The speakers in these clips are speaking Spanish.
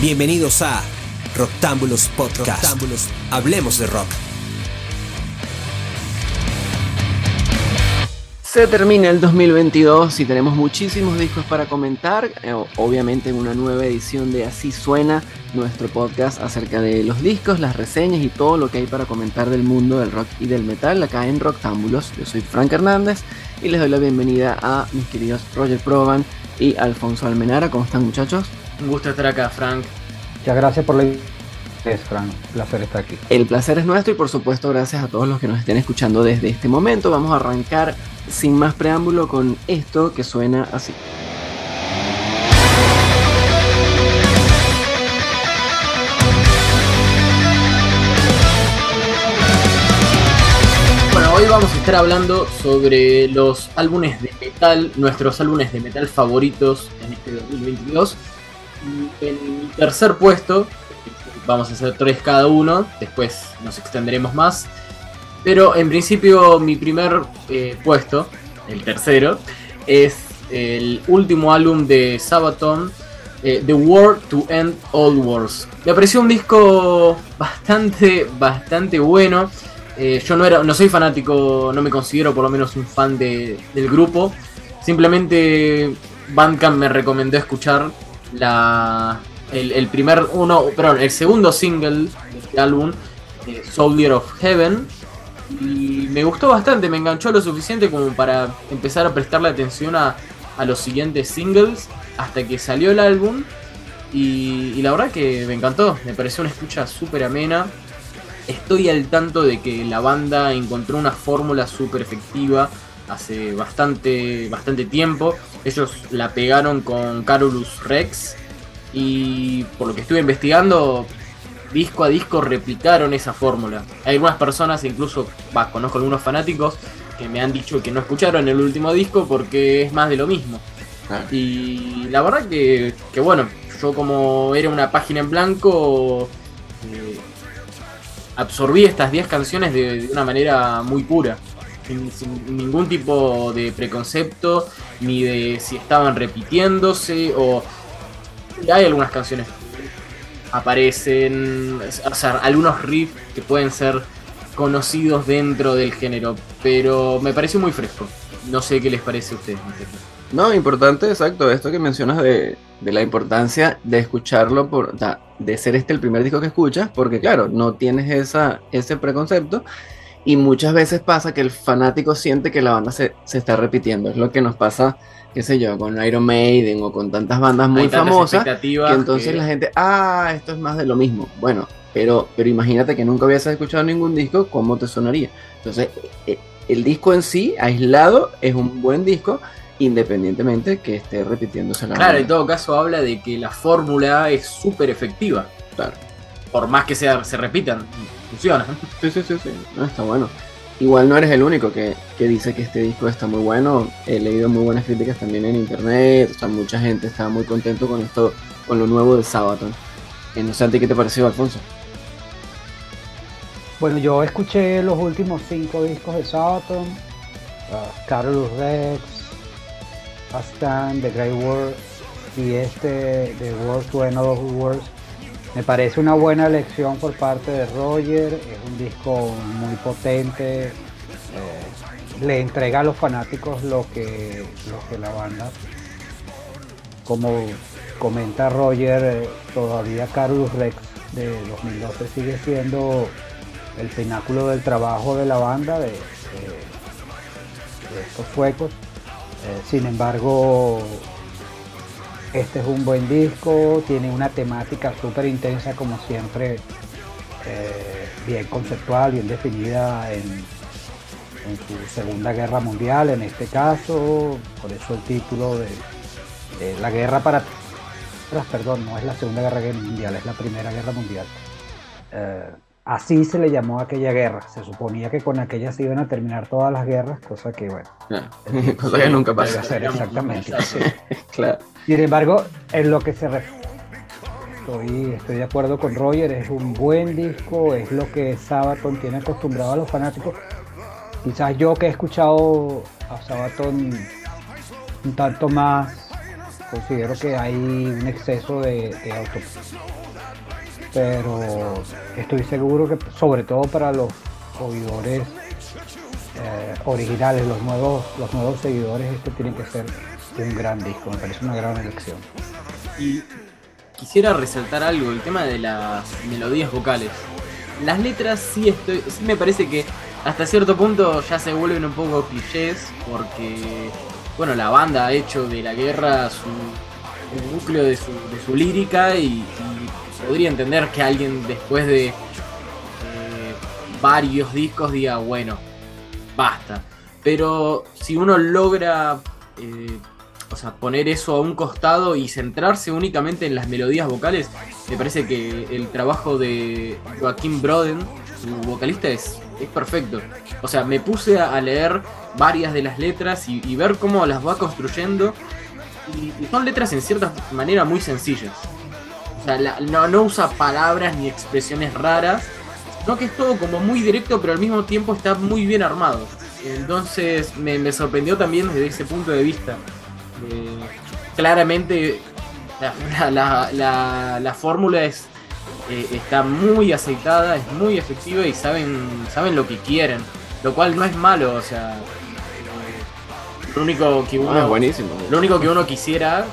Bienvenidos a Roctámbulos Podcast. Hablemos de rock. Se termina el 2022 y tenemos muchísimos discos para comentar. eh, Obviamente en una nueva edición de Así Suena, nuestro podcast acerca de los discos, las reseñas y todo lo que hay para comentar del mundo del rock y del metal acá en Roctámbulos. Yo soy Frank Hernández y les doy la bienvenida a mis queridos Roger Proban y Alfonso Almenara. ¿Cómo están muchachos? Un gusto estar acá, Frank. Muchas gracias por la invitación, Frank. Un placer estar aquí. El placer es nuestro y por supuesto gracias a todos los que nos estén escuchando desde este momento. Vamos a arrancar sin más preámbulo con esto que suena así. Bueno, hoy vamos a estar hablando sobre los álbumes de metal, nuestros álbumes de metal favoritos en este 2022. Mi tercer puesto, vamos a hacer tres cada uno, después nos extenderemos más. Pero en principio mi primer eh, puesto, el tercero, es el último álbum de Sabaton, eh, The War to End All Wars. Me pareció un disco bastante, bastante bueno. Eh, yo no, era, no soy fanático, no me considero por lo menos un fan de- del grupo. Simplemente Bandcamp me recomendó escuchar la, el, el primer uno, perdón, el segundo single de este álbum, eh, Soldier of Heaven. Y me gustó bastante, me enganchó lo suficiente como para empezar a prestarle atención a, a los siguientes singles hasta que salió el álbum. Y, y la verdad que me encantó, me pareció una escucha súper amena. Estoy al tanto de que la banda encontró una fórmula súper efectiva hace bastante, bastante tiempo. Ellos la pegaron con Carolus Rex y por lo que estuve investigando, disco a disco replicaron esa fórmula. Hay algunas personas, incluso conozco algunos fanáticos, que me han dicho que no escucharon el último disco porque es más de lo mismo. Y la verdad que, que bueno, yo como era una página en blanco, eh, absorbí estas 10 canciones de, de una manera muy pura. Sin, ningún tipo de preconcepto, ni de si estaban repitiéndose o... Hay algunas canciones que aparecen, o sea, algunos riffs que pueden ser conocidos dentro del género, pero me pareció muy fresco. No sé qué les parece a ustedes. No, importante, exacto, esto que mencionas de, de la importancia de escucharlo, por, o sea, de ser este el primer disco que escuchas, porque claro, no tienes esa, ese preconcepto y muchas veces pasa que el fanático siente que la banda se, se está repitiendo, es lo que nos pasa, qué sé yo, con Iron Maiden o con tantas bandas muy famosas, que entonces que- la gente, ah, esto es más de lo mismo. Bueno, pero, pero imagínate que nunca hubieses escuchado ningún disco, ¿cómo te sonaría? Entonces, eh, el disco en sí, aislado, es un buen disco, independientemente que esté repitiéndose la Claro, en todo caso habla de que la fórmula es súper efectiva. Claro. Por más que sea, se repitan, funciona. Sí, sí, sí, sí. No, está bueno. Igual no eres el único que, que dice que este disco está muy bueno. He leído muy buenas críticas también en internet. O sea, mucha gente está muy contento con esto, con lo nuevo de Sabaton. Eh, no sé a ti qué te pareció, Alfonso. Bueno, yo escuché los últimos cinco discos de Sabaton, uh, Carolus Rex, Ascan, The Grey World y este The World to End of Wars. Me parece una buena elección por parte de Roger, es un disco muy potente, eh, le entrega a los fanáticos lo que, lo que la banda, como comenta Roger, eh, todavía Carolus Rex de 2012 sigue siendo el pináculo del trabajo de la banda, de estos suecos. Eh, sin embargo, este es un buen disco, tiene una temática súper intensa como siempre, eh, bien conceptual, bien definida en, su Segunda Guerra Mundial, en este caso, por eso el título de, de La Guerra para... Perdón, no es la Segunda Guerra Mundial, es la Primera Guerra Mundial. Eh, así se le llamó a aquella guerra. Se suponía que con aquella se iban a terminar todas las guerras, cosa que, bueno, Cosa que nunca pasa. exactamente. sí. Claro. Sin embargo, en lo que se refiere, estoy, estoy de acuerdo con Roger, es un buen disco, es lo que Sabaton tiene acostumbrado a los fanáticos. Quizás yo que he escuchado a Sabaton un tanto más considero que hay un exceso de, de auto. Pero estoy seguro que sobre todo para los oidores eh, originales, los nuevos, los nuevos seguidores, este tiene que ser un gran disco, me parece una gran elección. Y quisiera resaltar algo, el tema de las melodías vocales. Las letras sí estoy, sí me parece que hasta cierto punto ya se vuelven un poco clichés porque bueno, la banda ha hecho de la guerra su núcleo de su, lírica y podría entender que alguien después de eh, varios discos diga, bueno, basta. Pero si uno logra eh, o sea, poner eso a un costado y centrarse únicamente en las melodías vocales, me parece que el trabajo de Joaquín Broden, su vocalista, es, es perfecto. O sea, me puse a leer varias de las letras y, ver cómo las va construyendo. Y, y, son letras en cierta manera muy sencillas. O sea, la, no, no usa palabras ni expresiones raras, sino que es todo como muy directo, pero al mismo tiempo está muy bien armado. Entonces me, me sorprendió también desde ese punto de vista. Eh, claramente la, la, la, la fórmula es eh, está muy aceitada, es muy efectiva y saben, saben lo que quieren, lo cual no es malo, o sea, eh, lo único que uno, Ah, buenísimo. lo único que uno quisiera,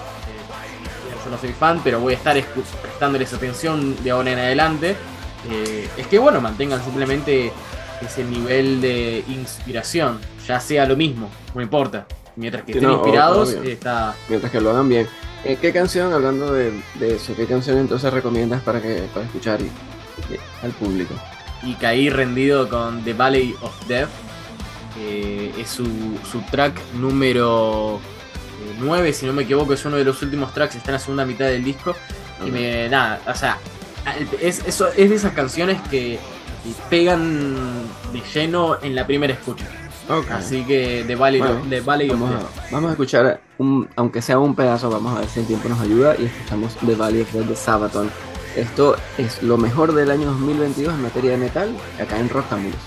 yo no soy fan, pero voy a estar prestándoles atención de ahora en adelante, eh, es que bueno, mantengan simplemente ese nivel de inspiración, ya sea lo mismo, no importa. Mientras que Sí, estén no, inspirados, obvio. está Mientras que lo hagan bien. Eh, ¿Qué canción, hablando de, de eso, qué canción entonces recomiendas para que para escuchar y- y- al público? y caí rendido con The Valley of Death. que es su, su track número 9, si no me equivoco, es uno de los últimos tracks, está en la segunda mitad del disco. Y me. Nada, o sea, es, eso, es de esas canciones que pegan de lleno en la primera escucha. Así que The Valley, Bueno, The Valley of Vamos Death. a, vamos a escuchar, un, aunque sea un pedazo, vamos a ver si el tiempo nos ayuda y escuchamos The Valley of Death de Sabaton. Esto es lo mejor del año 2022 en materia de metal, acá en Roctámbulos.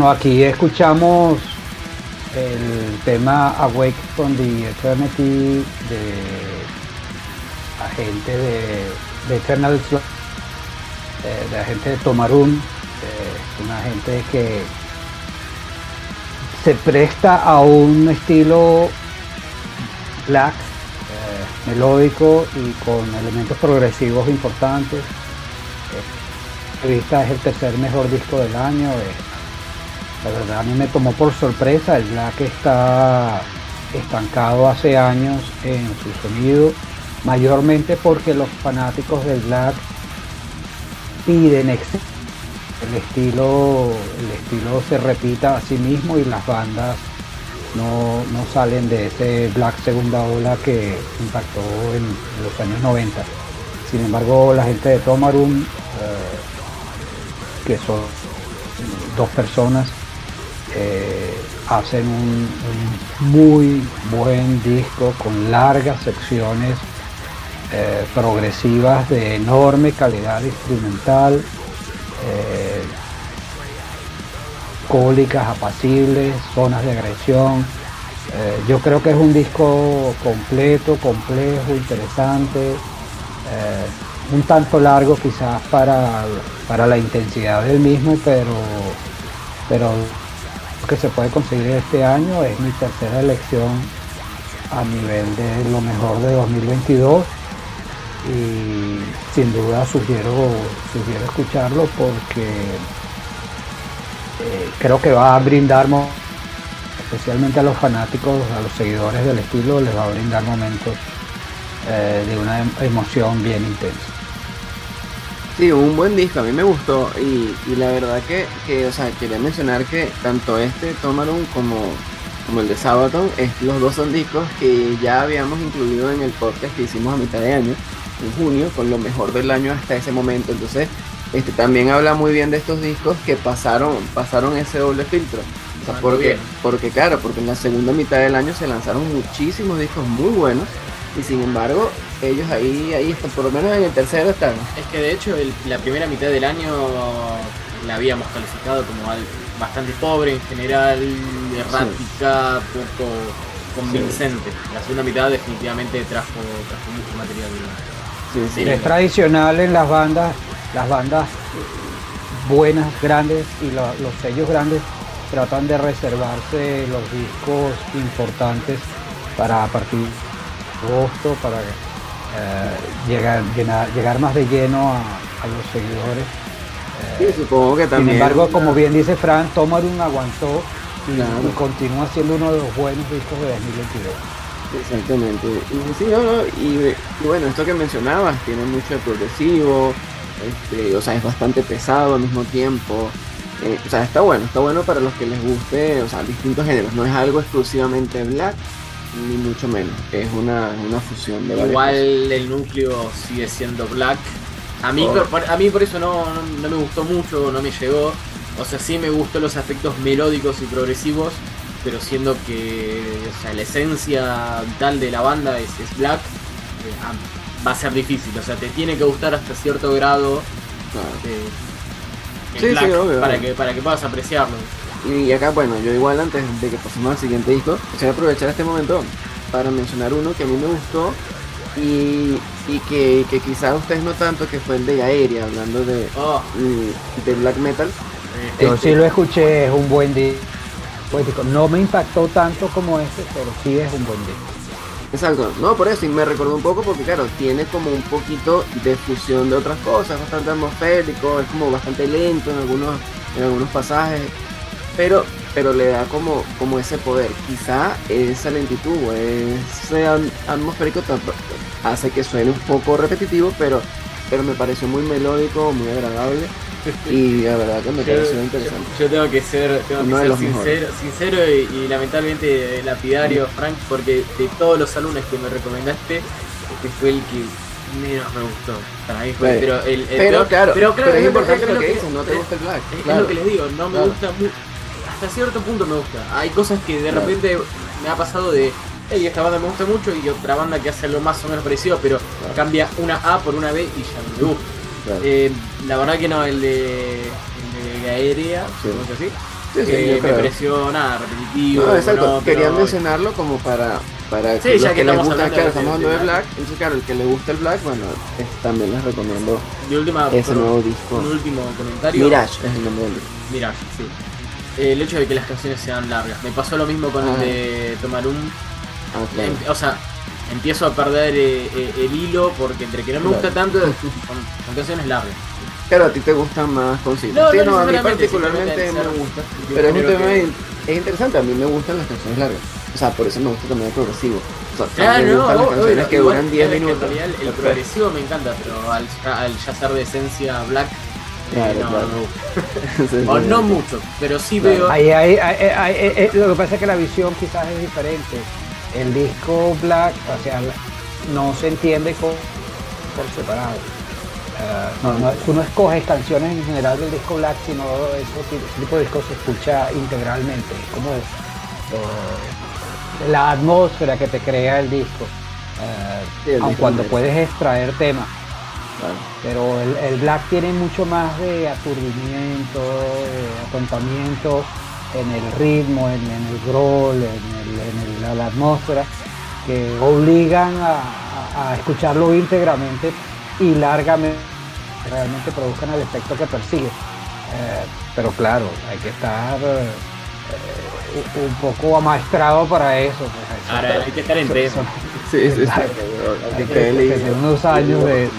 Bueno, aquí escuchamos el tema Awake from the Eternity de la gente de, de Eternal Sl- eh, de la gente de Tomarun, eh, una gente que se presta a un estilo black, eh, melódico y con elementos progresivos importantes. Eh, vista es el tercer mejor disco del año. eh, la verdad a mí me tomó por sorpresa, el black está estancado hace años en su sonido, mayormente porque los fanáticos del black piden el estilo, el estilo se repita a sí mismo y las bandas no, no salen de ese black segunda ola que impactó en, en los años 90. Sin embargo, la gente de Tomarum, eh, que son dos personas, eh, hacen un, muy buen disco con largas secciones eh, progresivas de enorme calidad instrumental, eh, cólicas apacibles, zonas de agresión. Yo creo que es un disco completo, complejo, interesante, un tanto largo quizás para, para la intensidad del mismo, pero, pero que se puede conseguir este año es mi tercera elección a nivel de lo mejor de 2022 y sin duda sugiero, sugiero escucharlo porque eh, creo que va a brindar, especialmente a los fanáticos, a los seguidores del estilo, les va a brindar momentos eh, de una em- emoción bien intensa. Sí, un buen disco, a mí me gustó y, y la verdad que, que, o sea, quería mencionar que tanto este Tomarum como, como el de Sabaton, es, los dos son discos que ya habíamos incluido en el podcast que hicimos a mitad de año, en junio, con lo mejor del año hasta ese momento. Entonces, este también habla muy bien de estos discos que pasaron, pasaron ese doble filtro. O sea, Ah, porque, bien. porque claro, porque en la segunda mitad del año se lanzaron muchísimos discos muy buenos y sin embargo ellos ahí, ahí están, por lo menos en el tercero están. Es que de hecho el- la primera mitad del año la habíamos calificado como al- bastante pobre en general, errática, poco convincente. La segunda mitad definitivamente trajo, trajo mucho material. Sí, sí. Sí. Es tradicional en las bandas, las bandas buenas, grandes y lo- los sellos grandes tratan de reservarse los discos importantes para a partir de agosto, para llegar, llenar- llegar más de lleno a, a los seguidores. Sí, supongo que Sin también. embargo, como bien dice Frank, Tomarun aguantó y, Claro. y continúa siendo uno de los buenos discos de 2022. Exactamente. Y, sí, no, no, y, y bueno, esto que mencionabas, tiene mucho de progresivo, este, o sea, es bastante pesado al mismo tiempo. Eh, o sea, está bueno, está bueno para los que les guste, o sea, distintos géneros. No es algo exclusivamente black, ni mucho menos. Es una, una fusión de Igual cosas. el núcleo sigue siendo black. A mí, por, a mí por eso no, no, no me gustó mucho, no me llegó. O sea, sí me gustó los aspectos melódicos y progresivos, pero siendo que o sea, la esencia vital de la banda es, es black, eh, ah, va a ser difícil. O sea, te tiene que gustar hasta cierto grado Claro. eh, el Sí, sí, black obvio, para, obvio. que, para que puedas apreciarlo. Y acá, bueno, yo igual antes de que pasemos al siguiente disco, quisiera aprovechar este momento para mencionar uno que a mí me gustó y, y que, que quizás ustedes no tanto, que fue el de Aérea, hablando de, Oh, de black metal. eh, Yo Este- sí lo escuché, es un. Buen disco. No me impactó tanto como este, pero sí es un buen disco. Exacto, no por eso, y me recordó un poco porque claro, tiene como un poquito de fusión de otras cosas, bastante atmosférico, es como bastante lento en algunos, en algunos pasajes, pero, pero le da como, como ese poder. Quizá esa lentitud o ese at- atmosférico hace que suene un poco repetitivo, pero, pero me pareció muy melódico, muy agradable, y la verdad que me pareció yo- interesante. yo tengo que ser, tengo que ser sincero, sincero y, y lamentablemente lapidario, Frank, porque de todos los álbumes que me recomendaste, este fue el que menos me gustó. Para mí fue, Bueno, pero el, el Pero claro, pero, claro, es importante lo que dices, no te gusta el black. es, claro. lo que les digo, no me Claro. gusta mu- hasta cierto punto me gusta. Hay cosas que de repente me ha pasado de hey, esta banda me gusta mucho y otra banda que hace algo más o menos parecido, pero cambia una A por una B y ya no me gusta. Eh, la verdad que no, el de, el de Gaerea, Sí. ¿cómo se así? Sí, sí, que yo me pareció nada repetitivo. No, exacto. Quería y- mencionarlo como para, para Sí, que ya que que les gusta, claro, estamos hablando de de Black. Entonces, claro, el que le gusta el Black, bueno, es- también les recomiendo última, ese nuevo disco. un último comentario. Mirage es el nombre del disco. Mirage, sí. El hecho de que las canciones sean largas. Me pasó lo mismo con Ah. el de Tomarum. Ah, claro. Em- o sea, empiezo a perder eh, eh, el hilo porque entre que no me Claro. gusta tanto, son, son canciones largas. Claro, a ti te gustan más concisas. No, sí, no no, a mí particularmente me gusta. Pero es un tema que- es interesante, a mí me gustan las canciones largas. O sea, por eso me gusta también el progresivo. O sea, Claro, me no, gustan las obvio, canciones que duran 10 es que minutos. En realidad el, el progresivo me encanta, pero al, al ya ser de esencia black, Claro, no, claro. no me gusta. Sí, sí, O sí. no mucho, pero sí Claro. veo. Ahí, ahí- ahí- ahí- ahí- eh, lo que pasa es que la visión quizás es diferente. El disco Black, o sea, no se entiende co- por separado. Ah, no, no, tú no escoges canciones en general del disco Black, sino ese, ti- ese tipo de discos se escucha integralmente. Es como eh, la atmósfera que te crea el disco. Ah, Sí, el aun disco cuando puedes extraer temas. Claro. Pero el, el black tiene mucho más de aturdimiento, de atontamiento en el ritmo, en, en el growl, en, el- en el- la, la atmósfera, que obligan a, a- a escucharlo íntegramente y largamente, realmente produzcan el efecto que persigue. Eh, pero claro, hay que estar eh, un- poco amaestrado para eso. pues, Ahora hay que estar en eso- Sí, sí, sí. Hay que tener unos años de eso.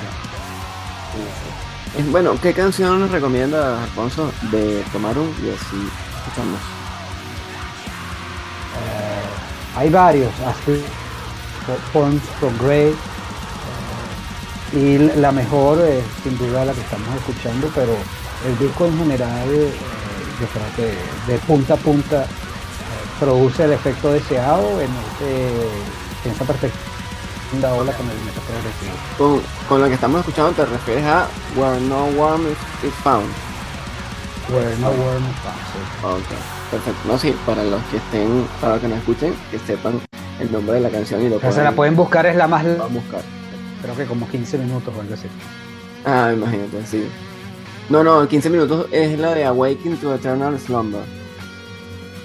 Bueno, ¿qué canción nos recomienda Alfonso de Tomarum? Y así escuchamos. Eh, hay varios, así, Forms from Grey, y la mejor es sin duda la que estamos escuchando, pero el disco en general, eh, yo creo que de punta a punta eh, produce el efecto deseado en, ese, en ola con el metal progresivo. Con, con la que estamos escuchando te refieres a Where No Worm is, is Found. Where no worm is found, sí. Ok, perfecto. No, sí, para los que estén, para los que nos escuchen, que sepan el nombre de la canción y lo sea, se la pueden buscar, es la más, Vamos a buscar. creo que como 15 minutos o algo así. Ah, imagínate, sí. No, no, 15 minutos es la de Awaken to Eternal Slumber.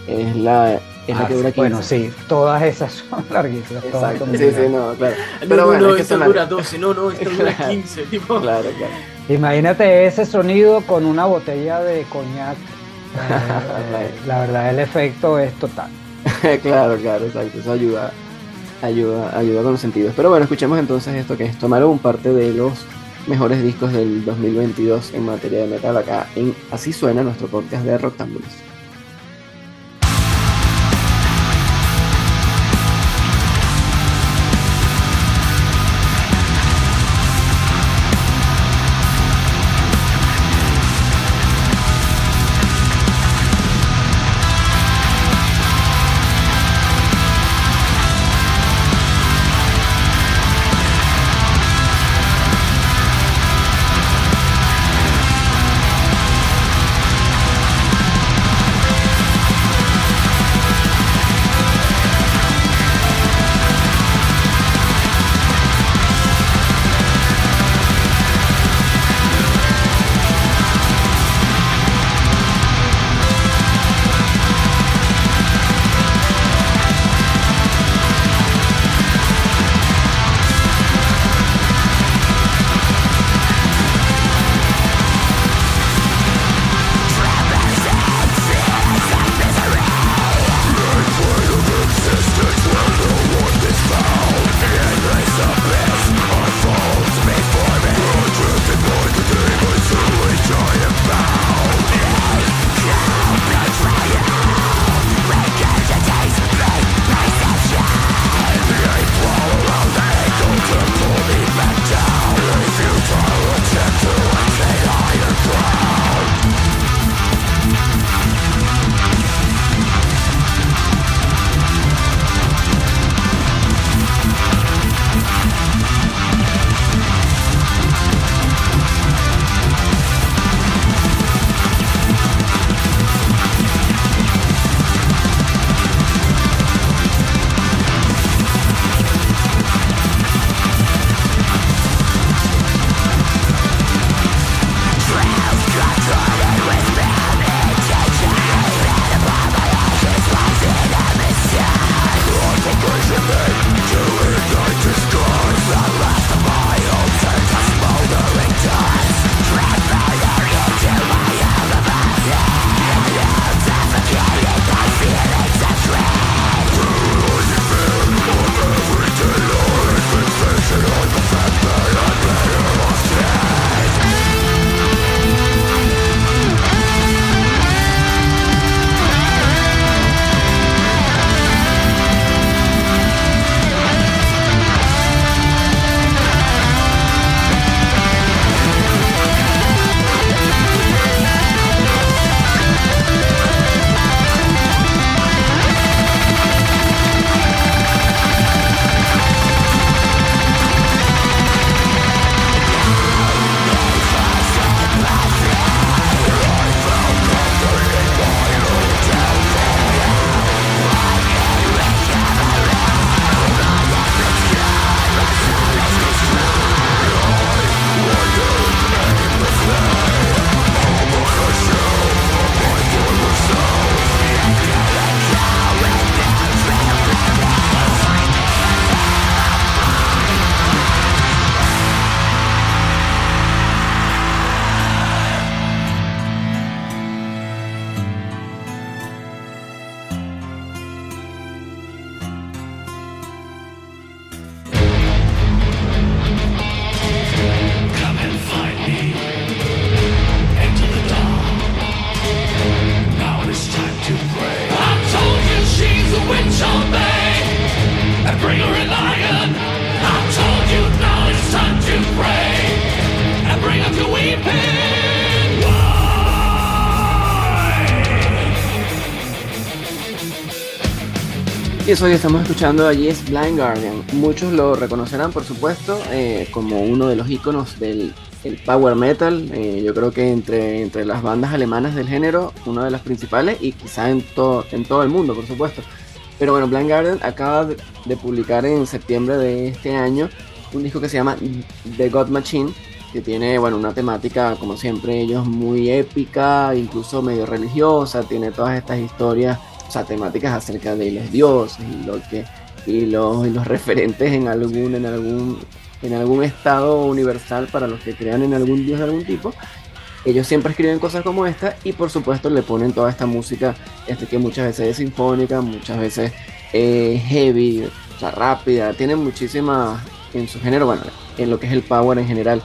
Es la, es la Ah, que dura 15. bueno, sí, todas esas son larguísimas. todas Exacto, son sí, sí, no, claro. No, Pero no, bueno, no, es que esta dura largas. 12, no, no, esta dura Claro. 15, tipo. Claro, claro. Imagínate ese sonido con una botella de coñac. Eh, la verdad, el efecto es total. claro, claro, exacto. Eso ayuda, ayuda, ayuda con los sentidos. Pero bueno, escuchemos entonces esto que es Tomaron, parte de los mejores discos del 2022 en materia de metal acá en Así Suena, nuestro podcast de Rectángulos. Thank Que estamos escuchando allí es Blind Guardian. Muchos lo reconocerán, por supuesto, eh, como uno de los iconos del el power metal. Eh, yo creo que entre, entre las bandas alemanas del género, una de las principales y quizá en, todo en todo el mundo, por supuesto. Pero bueno, Blind Guardian acaba de publicar en septiembre de este año un disco que se llama The God Machine, que tiene, bueno, una temática, como siempre, ellos muy épica, incluso medio religiosa, tiene todas estas historias, o sea, temáticas acerca de los dioses y lo que y los, y los referentes en algún en algún en algún estado universal para los que crean en algún dios de algún tipo. Ellos siempre escriben cosas como esta y por supuesto le ponen toda esta música este, que muchas veces es sinfónica, muchas veces eh, heavy, o sea, rápida, tienen muchísimas en su género, bueno, en lo que es el power en general.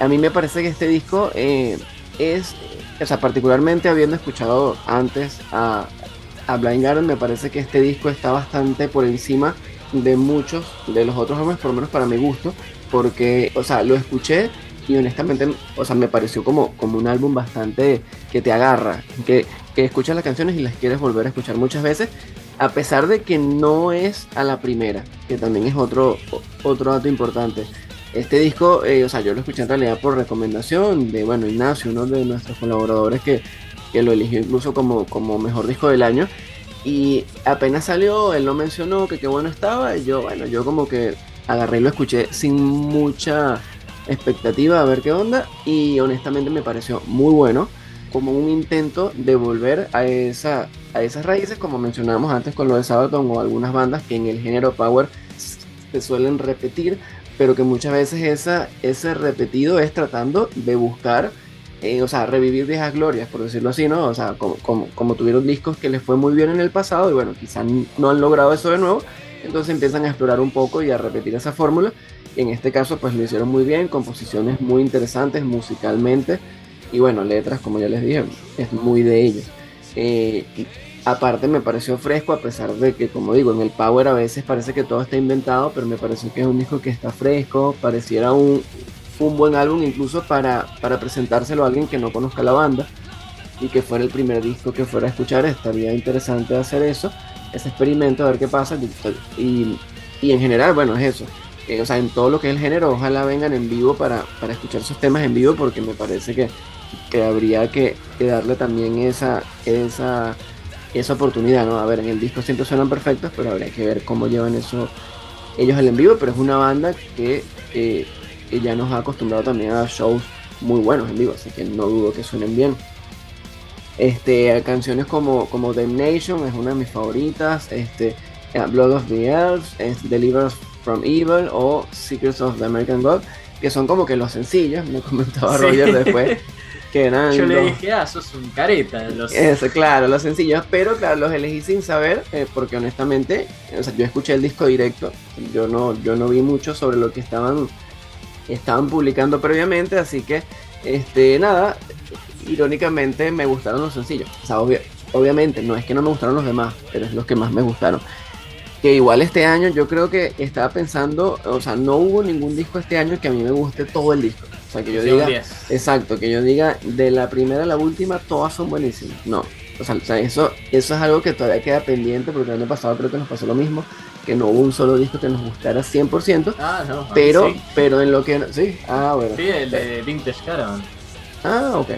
A mí me parece que este disco eh, es, o sea, particularmente habiendo escuchado antes a, a Blind Guardian, me parece que este disco está bastante por encima de muchos de los otros álbumes, por lo menos para mi gusto, porque, o sea, lo escuché y honestamente, o sea, me pareció como, como un álbum bastante que te agarra, que, que escuchas las canciones y las quieres volver a escuchar muchas veces, a pesar de que no es a la primera, que también es otro, otro dato importante. Este disco, eh, o sea, yo lo escuché en realidad por recomendación de, bueno, Ignacio, uno de nuestros colaboradores que, que lo eligió incluso como, como mejor disco del año. Y apenas salió, él lo mencionó, que qué bueno estaba, y yo, bueno, yo como que agarré y lo escuché sin mucha expectativa a ver qué onda, y honestamente me pareció muy bueno, como un intento de volver a, esa, a esas raíces, como mencionábamos antes con lo de Sabaton o algunas bandas que en el género Power se suelen repetir, pero que muchas veces esa, ese repetido es tratando de buscar eh, o sea, revivir viejas glorias, por decirlo así, ¿no? O sea, como, como, tuvieron discos que les fue muy bien en el pasado y bueno, quizás no han logrado eso de nuevo, entonces empiezan a explorar un poco y a repetir esa fórmula. Y en este caso, pues lo hicieron muy bien, composiciones muy interesantes musicalmente y bueno, letras, como ya les dije, es muy de ellos. Eh, aparte me pareció fresco, a pesar de que, como digo, en el Power a veces parece que todo está inventado, pero me pareció que es un disco que está fresco, pareciera un, un buen álbum incluso para, para presentárselo a alguien que no conozca la banda y que fuera el primer disco que fuera a escuchar. Estaría interesante hacer eso, ese experimento, a ver qué pasa. Y, y en general, bueno, es eso. Eh, o sea, en todo lo que es el género, ojalá vengan en vivo para, para escuchar sus temas en vivo, porque me parece que, que habría que, que, darle también esa, esa, esa oportunidad, ¿no? A ver, en el disco siempre suenan perfectos, pero habría que ver cómo llevan eso ellos al en vivo, pero es una banda que eh, y ya nos ha acostumbrado también a shows muy buenos en vivo, así que no dudo que suenen bien. Este, canciones como, como Damnation es una de mis favoritas, este, Blood of the Elves, es Deliver from Evil o Secrets of the American God, que son como que los sencillos, me comentaba sí. Roger después. Que eran Yo le dije, ah, sos un careta. Los... Eso, claro, los sencillos, pero claro, los elegí sin saber, eh, porque honestamente, o sea, yo escuché el disco directo, yo no, yo no vi mucho sobre lo que estaban estaban publicando previamente, así que este nada, irónicamente me gustaron los sencillos. O sea, obvio, obviamente no es que no me gustaron los demás, pero es los que más me gustaron. Que igual este año yo creo que estaba pensando, o sea, no hubo ningún disco este año que a mí me guste todo el disco. O sea, que yo diga, exacto, que yo diga de la primera a la última todas son buenísimas. No, o sea, o sea, eso, eso es algo que todavía queda pendiente porque el año pasado creo que nos pasó lo mismo que no hubo un solo disco que nos gustara 100%, ah, no, pero, sí. pero en lo que... Sí, ah, bueno. Sí, el de Vintage Caravan. Ah, ok.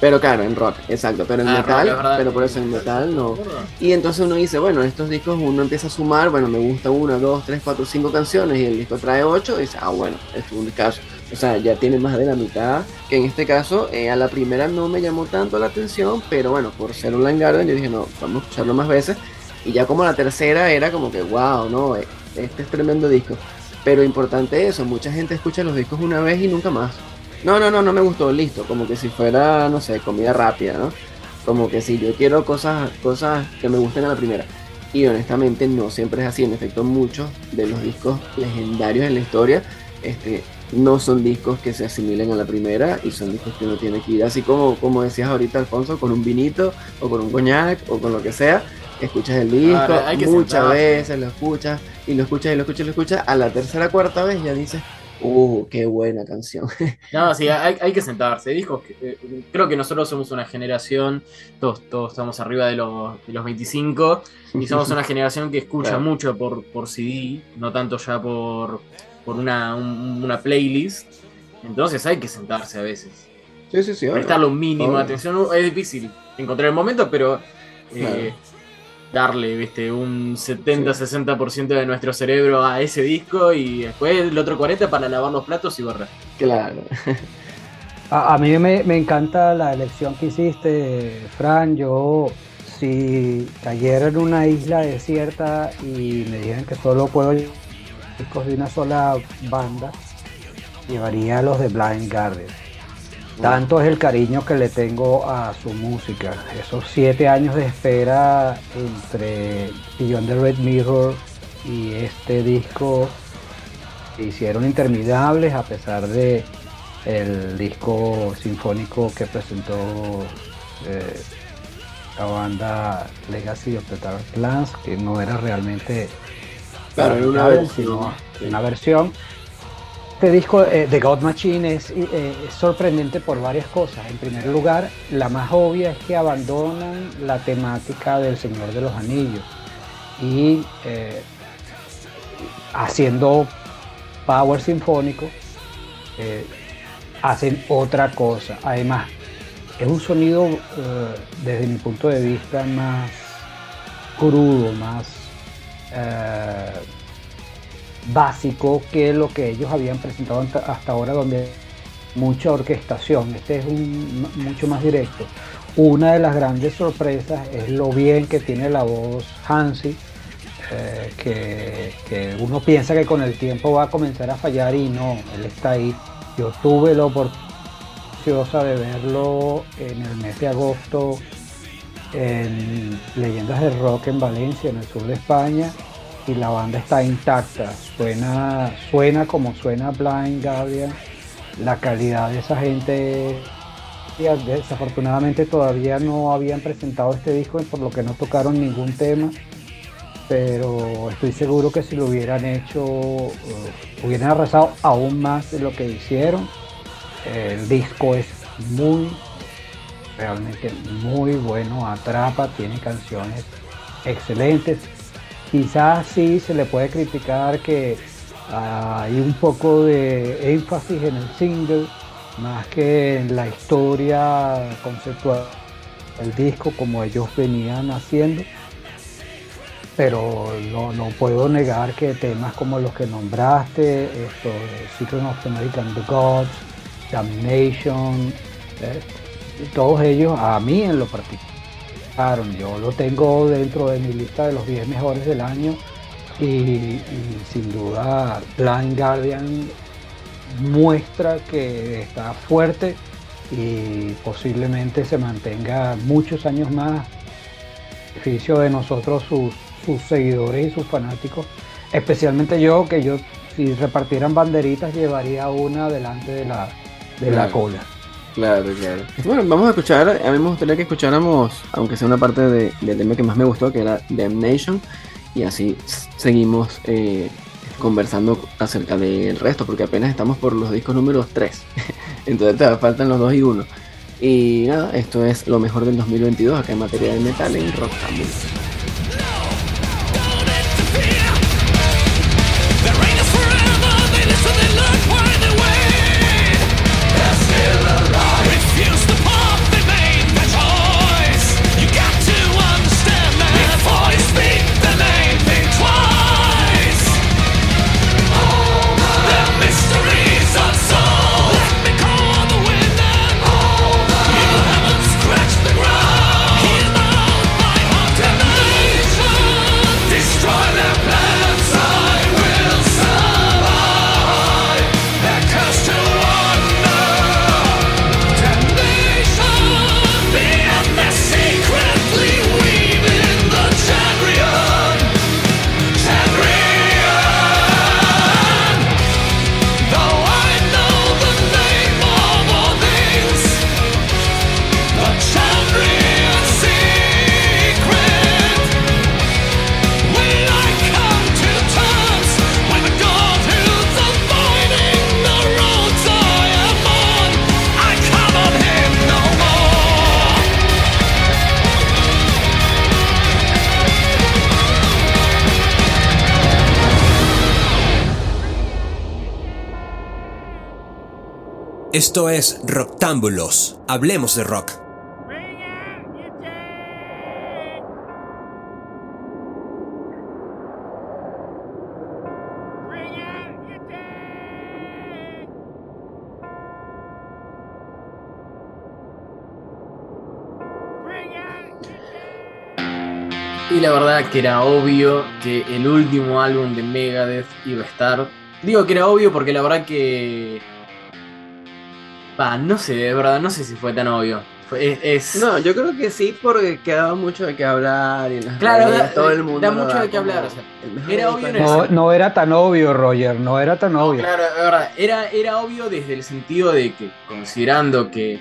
Pero claro, en rock, exacto. Pero en Ah, metal, rock, pero por eso en metal no. Y entonces uno dice, bueno, estos discos uno empieza a sumar, bueno, me gusta una, dos, tres, cuatro, cinco canciones y el disco trae ocho, y dice, ah, bueno, es un caso. O sea, ya tiene más de la mitad, que en este caso eh, a la primera no me llamó tanto la atención, pero bueno, por ser un Line Garden yo dije, no, vamos a escucharlo más veces. Y ya como la tercera era como que, wow, no, eh, este es tremendo disco. Pero importante eso, mucha gente escucha los discos una vez y nunca más. No, no, no, no me gustó, listo. Como que si fuera, no sé, comida rápida, ¿no? Como que si yo quiero cosas, cosas que me gusten a la primera. Y honestamente no siempre es así. En efecto, muchos de los discos legendarios en la historia este, no son discos que se asimilen a la primera y son discos que uno tiene que ir así como, como decías ahorita, Alfonso, con un vinito o con un coñac o con lo que sea. Escuchas el disco, Ahora, hay que muchas veces lo escuchas y lo escuchas y lo escuchas y lo escuchas. A la tercera, cuarta vez ya dices, Uh, qué buena canción. No, sí, hay, hay que sentarse. Discos que, eh, creo que nosotros somos una generación, todos, todos estamos arriba de los, de los 25, y somos una generación que escucha Claro. mucho por, por CD, no tanto ya por, por una, un- una playlist. Entonces hay que sentarse a veces. Sí, sí, sí. obvio. Prestarle un mínimo de atención. Es difícil encontrar el momento, pero eh, Claro. Darle ¿viste? un 70-60% de nuestro cerebro a ese disco y después el otro 40% para lavar los platos y borrar. Claro. A, a mí me, me encanta la elección que hiciste, Fran. Yo, si cayera en una isla desierta y me dijeran que solo puedo llevar discos de una sola banda, llevaría los de Blind Guardian. Tanto es el cariño que le tengo a su música. Esos siete años de espera entre Beyond the Red Mirror y este disco se hicieron interminables a pesar de el disco sinfónico que presentó eh, la banda Legacy of the Dark que no era realmente Claro, era una álbum, versión, sino sí. una versión. Este disco eh, de God Machine es, eh, es sorprendente por varias cosas. En primer lugar, la más obvia es que abandonan la temática del Señor de los Anillos y eh, haciendo power sinfónico hacen otra cosa. Además, es un sonido desde mi punto de vista más crudo, más básico que lo que ellos habían presentado hasta- ahora, donde mucha orquestación. Este es mucho más directo. Una de las grandes sorpresas es lo bien que tiene la voz Hansi, eh, que, que uno piensa que con el tiempo va a comenzar a fallar y no, él está ahí. Yo tuve la oportunidad de verlo en el mes de agosto en Leyendas del Rock en Valencia, en el sur de España, y la banda está intacta. Suena, suena como suena Blind Guardian. La calidad de esa gente, desafortunadamente todavía no habían presentado este disco, por lo que no tocaron ningún tema. Pero estoy seguro que si lo hubieran hecho, eh, hubieran arrasado aún más de lo que hicieron. El disco es muy, realmente muy bueno, atrapa, tiene canciones excelentes. Quizás sí se le puede criticar que hay un poco de énfasis en el single, más que en la historia conceptual del disco como ellos venían haciendo. Pero no, puedo negar que temas como los que nombraste, esto, Secret of American the Gods, Damnation, ¿eh? todos ellos a mí en lo particular. Yo lo tengo dentro de mi lista de los 10 mejores del año y, y sin duda Blind Guardian muestra que está fuerte y posiblemente se mantenga muchos años más. Beneficio de nosotros sus, sus seguidores y sus fanáticos. Especialmente yo que yo si repartieran banderitas llevaría una delante de la de la Claro. cola Claro, claro. Bueno, vamos a escuchar, a mí me gustaría que escucháramos, aunque sea una parte de- del tema que más me gustó, que era Damnation, y así seguimos eh, conversando acerca del resto, porque apenas estamos por los discos números 3, entonces te faltan los 2 y 1. Y nada, esto es lo mejor del 2022 acá en materia de metal en Rock Scratch Esto es Rocktámbulos. Hablemos de rock. Y la verdad que era obvio que el último álbum de Megadeth iba a estar. Digo que era obvio porque la verdad que. No sé, de verdad, no sé si fue tan obvio. Fue- es, es- No, yo creo que sí, porque quedaba mucho de qué hablar y las Claro, redes da- todo el mundo da mucho de qué hablar, o sea, era obvio. No, no era tan obvio, Roger, no era tan obvio. Claro, es verdad. Era, era obvio desde el sentido de que, considerando que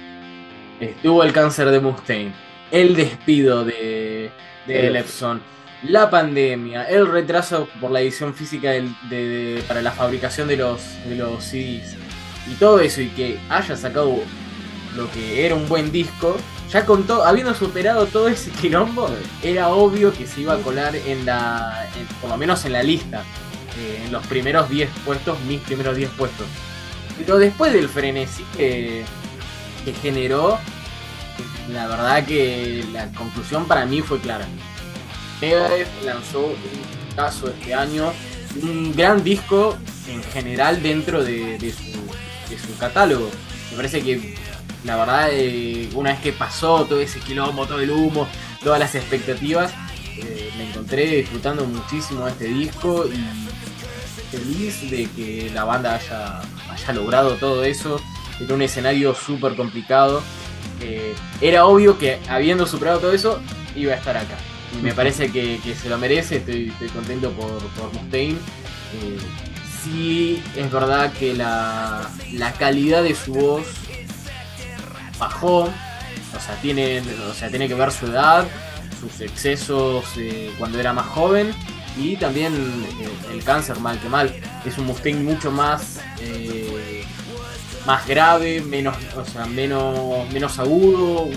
estuvo el cáncer de Mustaine, el despido de, de El- Lepson, la pandemia, el retraso por la edición física del- de- de- para la fabricación de los, de los CDs, y todo eso, y que haya sacado lo que era un buen disco, ya con todo, habiendo superado todo ese quilombo, era obvio que se iba a colar en la, en- por lo menos en la lista, eh, en los primeros 10 puestos, mis primeros 10 puestos. Pero después del frenesí que, que generó, la verdad que la conclusión para mí fue clara. Megadeth lanzó un caso este año, un gran disco en general dentro de, de su, de su catálogo. Me parece que la verdad, eh, una vez que pasó todo ese quilombo, todo el humo, todas las expectativas, eh, me encontré disfrutando muchísimo de este disco y feliz de que la banda haya, haya logrado todo eso en un escenario súper complicado. Eh, era obvio que habiendo superado todo eso, iba a estar acá. Y me parece que, que se lo merece, estoy, estoy contento por, por Mustaine. Sí, es verdad que la, la calidad de su voz bajó, o sea, tiene, o sea, tiene que ver su edad, sus excesos eh, cuando era más joven y también eh, el cáncer, mal que mal. Es un Mustaine mucho más, eh, más grave, menos, o sea, menos, menos agudo,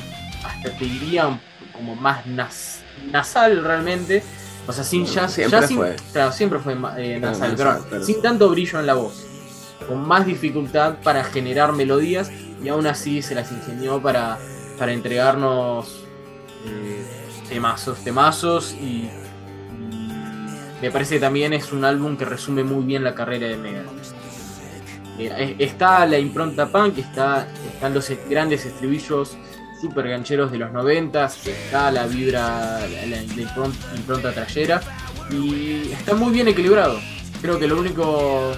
hasta te diría como más nas- nasal realmente. O sea, sin ya, Siempre sin- fue. claro, siempre fue eh, nasal, pero pero- sin tanto brillo en la voz con más dificultad para generar melodías y aún así se las ingenió para, para entregarnos eh, temazos, temazos y, y me parece que también es un álbum que resume muy bien la carrera de Megadeth. Eh, es- está la impronta punk, está, están los grandes estribillos super gancheros de los noventas, está la vibra, la, la- la impron- impronta trayera y está muy bien equilibrado. Creo que lo único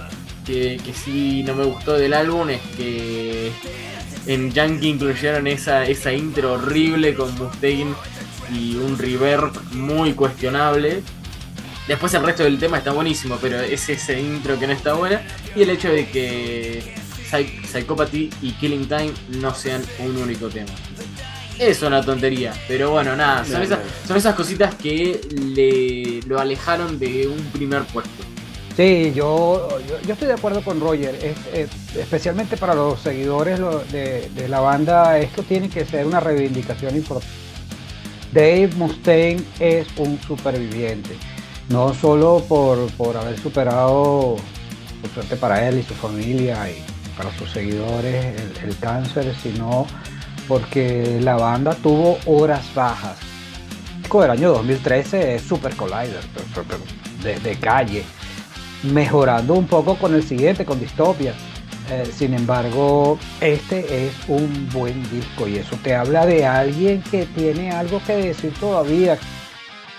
que, sí no me gustó del álbum es que en Yankee incluyeron esa, esa intro horrible con Mustaine y un reverb muy cuestionable. Después el resto del tema está buenísimo, pero es ese intro que no está buena. Y el hecho de que Psy- Psychopathy y Killing Time no sean un único tema. Es una tontería, pero bueno, nada, son, No, esas, no. son esas cositas que le, lo alejaron de un primer puesto. Sí, yo, yo, yo estoy de acuerdo con Roger, es- es- especialmente para los seguidores lo- de, de la banda, esto tiene que ser una reivindicación importante. Dave Mustaine es un superviviente, no solo por, por haber superado, por suerte para él y su familia y para sus seguidores, el, el cáncer, sino porque la banda tuvo horas bajas. El año 2013 es Super Collider, pero- pero- pero de, de calle mejorando un poco con el siguiente, con Dystopia. Eh, sin embargo, este es un buen disco y eso te habla de alguien que tiene algo que decir todavía.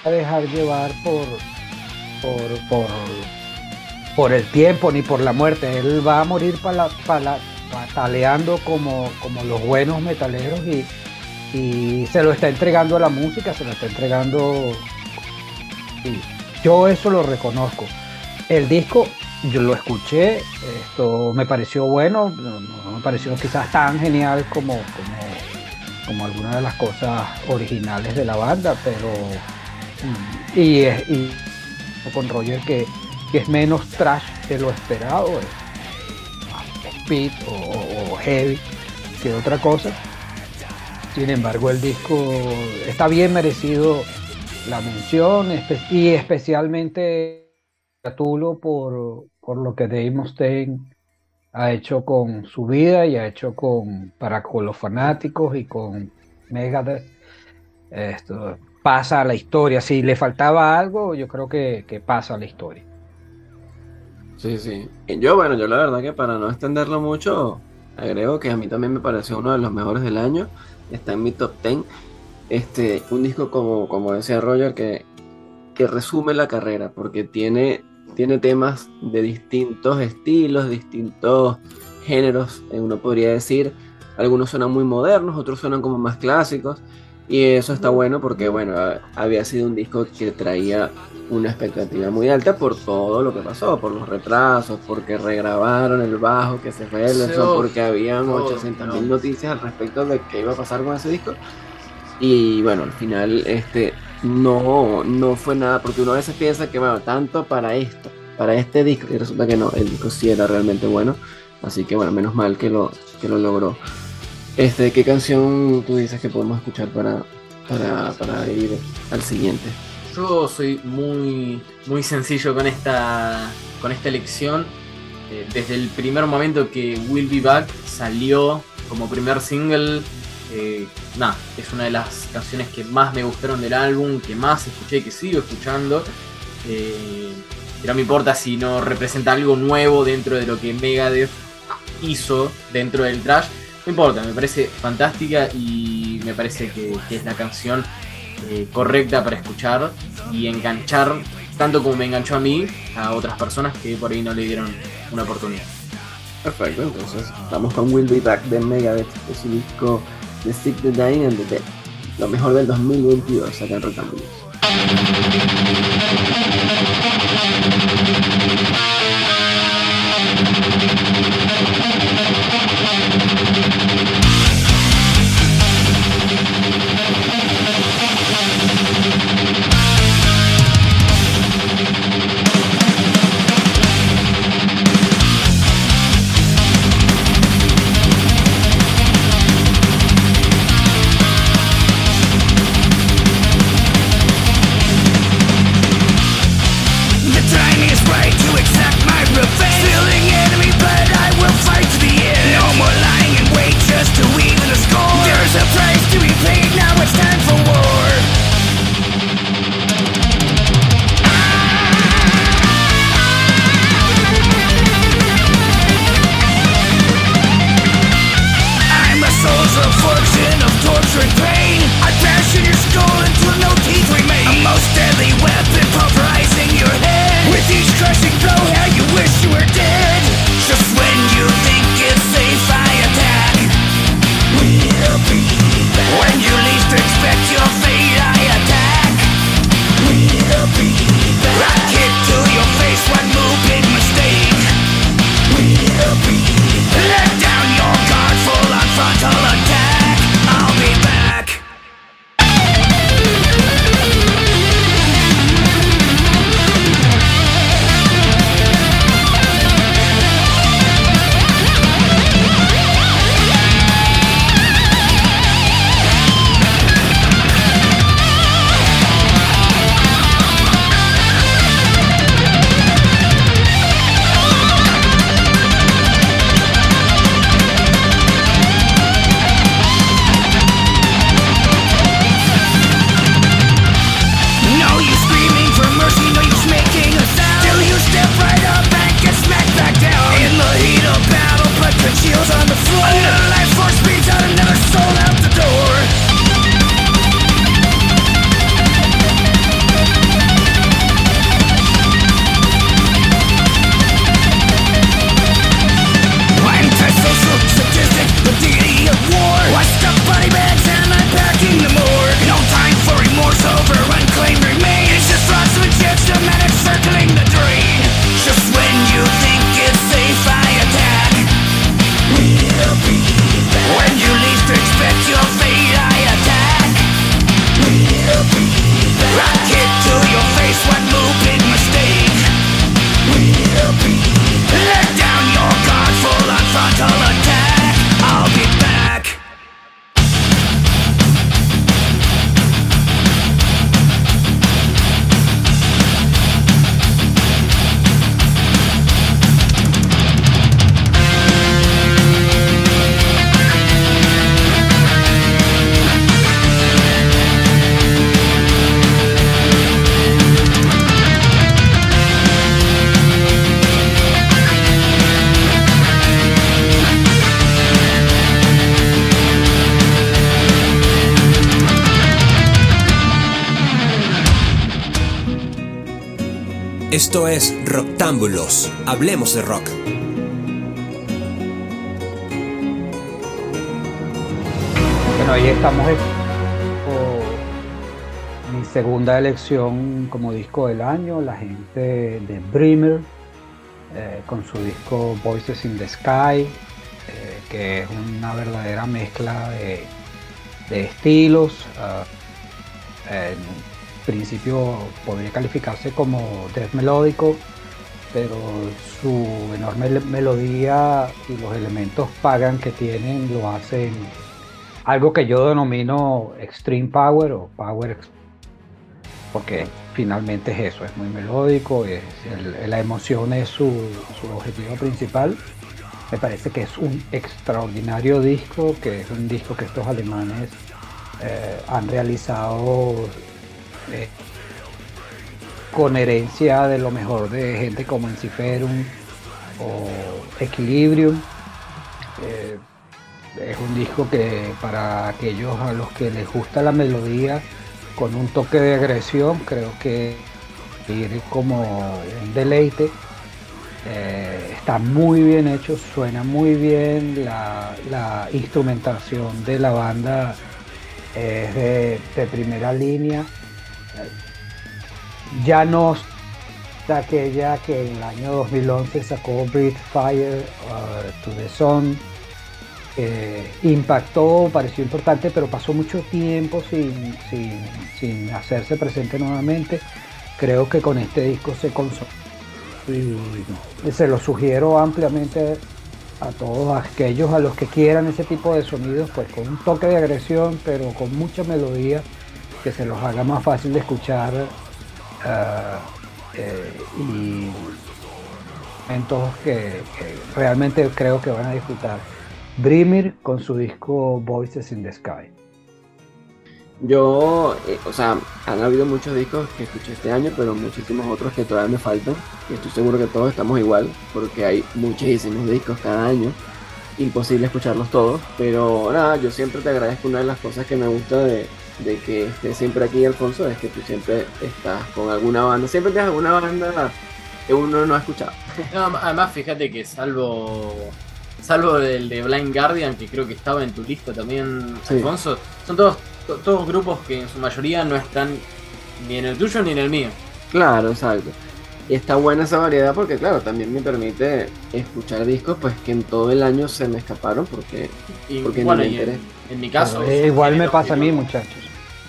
A dejar llevar por, por, por, por el tiempo ni por la muerte. Él va a morir pala- pala- pataleando como, como los buenos metaleros y, y se lo está entregando a la música, se lo está entregando. y yo eso lo reconozco. El disco yo lo escuché, esto me pareció bueno, no, me pareció quizás tan genial como, como, como algunas de las cosas originales de la banda, pero mm, y, es- y con Roger que, que es menos trash de lo esperado, o, heavy que otra cosa. Sin embargo, el disco está bien merecido la mención y especialmente gratulo por, por lo que Dave Mustaine ha hecho con su vida y ha hecho con para con los fanáticos y con Megadeth. Esto pasa a la historia. Si le faltaba algo, yo creo que, que pasa a la historia. Sí, sí. Yo, bueno, yo la verdad que para no extenderlo mucho, agrego que a mí también me pareció uno de los mejores del año. Está en mi top 10. Este, un disco como, como decía Roger, que, que resume la carrera, porque tiene, tiene temas de distintos estilos, distintos géneros, eh, uno podría decir. Algunos suenan muy modernos, otros suenan como más clásicos. Y eso está bueno porque, bueno, había sido un disco que traía una expectativa muy alta por todo lo que pasó, por los retrasos, porque regrabaron el bajo que se fue Sí, oh, porque habían oh, 800 mil no. noticias al respecto de qué iba a pasar con ese disco. Y bueno, al final este no, no fue nada, porque uno a veces piensa que bueno, tanto para esto, para este disco, y resulta que no, el disco sí era realmente bueno. Así que bueno, menos mal que lo, que lo logró. Este, ¿qué canción tú dices que podemos escuchar para, para, ir al siguiente? Yo soy muy, muy sencillo con esta, con esta elección. Eh, desde el primer momento que Will Be Back salió como primer single, eh, es una de las canciones que más me gustaron del álbum, que más escuché y que sigo escuchando. Eh, no me importa si no representa algo nuevo dentro de lo que Megadeth hizo dentro del trash. No importa, me parece fantástica y me parece que, es la canción eh, correcta para escuchar y enganchar, tanto como me enganchó a mí, a otras personas que por ahí no le dieron una oportunidad. Perfecto, entonces vamos con Will Be Back de Megadeth, de su disco The Sick, The Dying and The. Lo mejor del 2022 acá en Rectángulos. Hablemos de rock. Bueno, ahí estamos en mi segunda elección como disco del año, la gente de Bremer, eh, con su disco Voices in the Sky, eh, que es una verdadera mezcla de, estilos. ah, en principio podría calificarse como death melódico, pero su enorme melodía y los elementos pagan que tienen lo hacen algo que yo denomino extreme power o power porque finalmente es eso, es muy melódico, es la emoción es su, su objetivo principal. Me parece que es un extraordinario disco, que es un disco que estos alemanes eh, han realizado eh, con herencia de lo mejor de gente como Enciferum o Equilibrium. Eh, es un disco que para aquellos a los que les gusta la melodía con un toque de agresión, creo que ir como un deleite. Eh, está muy bien hecho, suena muy bien, la, instrumentación de la banda es de primera línea. Ya no está aquella que en el año 2011 sacó Breathe Fire uh, to the Sun, eh, impactó, pareció importante, pero pasó mucho tiempo sin, sin- sin hacerse presente nuevamente. Creo que con este disco se consolidó se lo sugiero ampliamente a todos aquellos a los que quieran ese tipo de sonidos, pues con un toque de agresión, pero con mucha melodía que se los haga más fácil de escuchar ah, eh, y momentos que, que realmente creo que van a disfrutar. Brimir con su disco Voices in the Sky. Yo, eh, o sea, han habido muchos discos que escuché este año, pero muchísimos otros que todavía me faltan. Y estoy seguro que todos estamos igual, porque hay muchísimos discos cada año. Imposible escucharlos todos, pero nada, yo siempre te agradezco. Una de las cosas que me gusta de, de que estés siempre aquí, Alfonso, es que tú siempre estás con alguna banda. Siempre tienes alguna banda que uno no ha escuchado. No, además, fíjate que salvo. Salvo el de Blind Guardian, que creo que estaba en tu lista también, Sí. Alfonso, son todos, to- todos grupos que en su mayoría no están ni en el tuyo ni en el mío. Claro, exacto. Y está buena esa variedad porque, claro, también me permite escuchar discos pues que en todo el año se me escaparon porque Y Porque bueno, no me en, interesa. en mi caso. Eh, igual me pasa a mí, muchachos.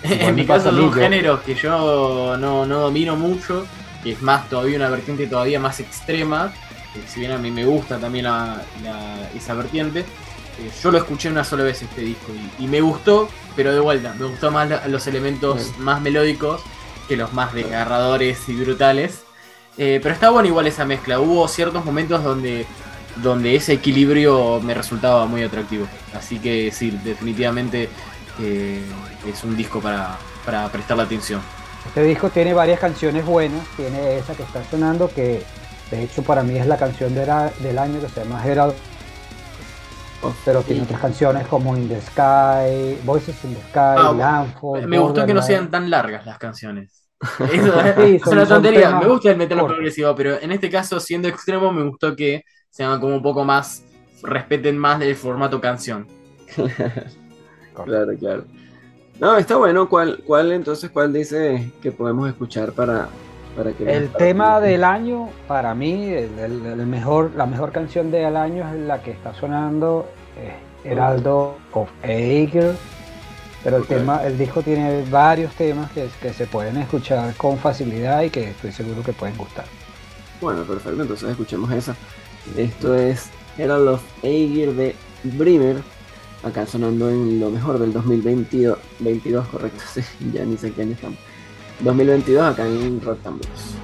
En mi caso yo- géneros que yo no, no domino mucho, y es más todavía una vertiente todavía más extrema, que si bien a mí me gusta también la- la- esa vertiente, eh, yo lo escuché una sola vez este disco y, y me gustó, pero de vuelta, me gustó más la- los elementos más melódicos que los más desgarradores y brutales. Eh, pero está bueno igual esa mezcla, hubo ciertos momentos donde, donde ese equilibrio me resultaba muy atractivo. Así que sí, definitivamente eh, es un disco para, para prestarle atención. Este disco tiene varias canciones buenas, tiene esa que está sonando que de hecho para mí es la canción de la- del año que se llama Herald, pero tiene Sí. otras canciones como In the Sky, Voices in the Sky, Ah, Landfall. Me gustó que no sean tan largas las canciones. Eso es, Sí, es son- una tontería. Me gusta el metal progresivo, pero en este caso, siendo extremo, me gustó que sean como un poco más. respeten más del formato canción. Claro, claro. No, está bueno. ¿Cuál, cuál entonces, cuál dice que podemos escuchar para, para que El para tema que- del año, para mí, el, el- el mejor, la mejor canción del año es la que está sonando, es Heraldo of Ager. Pero el tema, el disco tiene varios temas que, que se pueden escuchar con facilidad y que estoy seguro que pueden gustar. Bueno, perfecto. Entonces escuchemos esa. Esto es Herald of Aegir de Brimmer. Acá sonando en lo mejor del 2022, 22, correcto, sí, ya ni sé qué año estamos. 2022 acá en Rectángulos.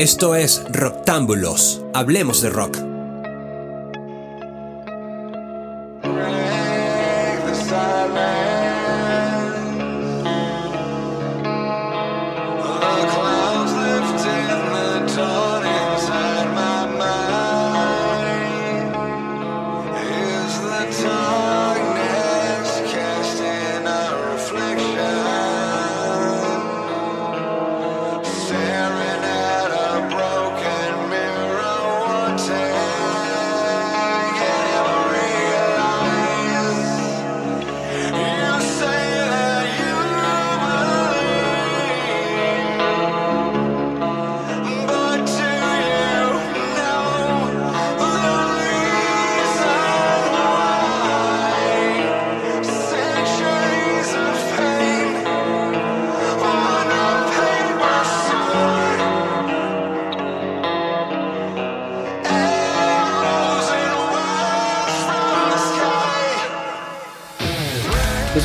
Esto es Rocktámbulos. Hablemos de rock.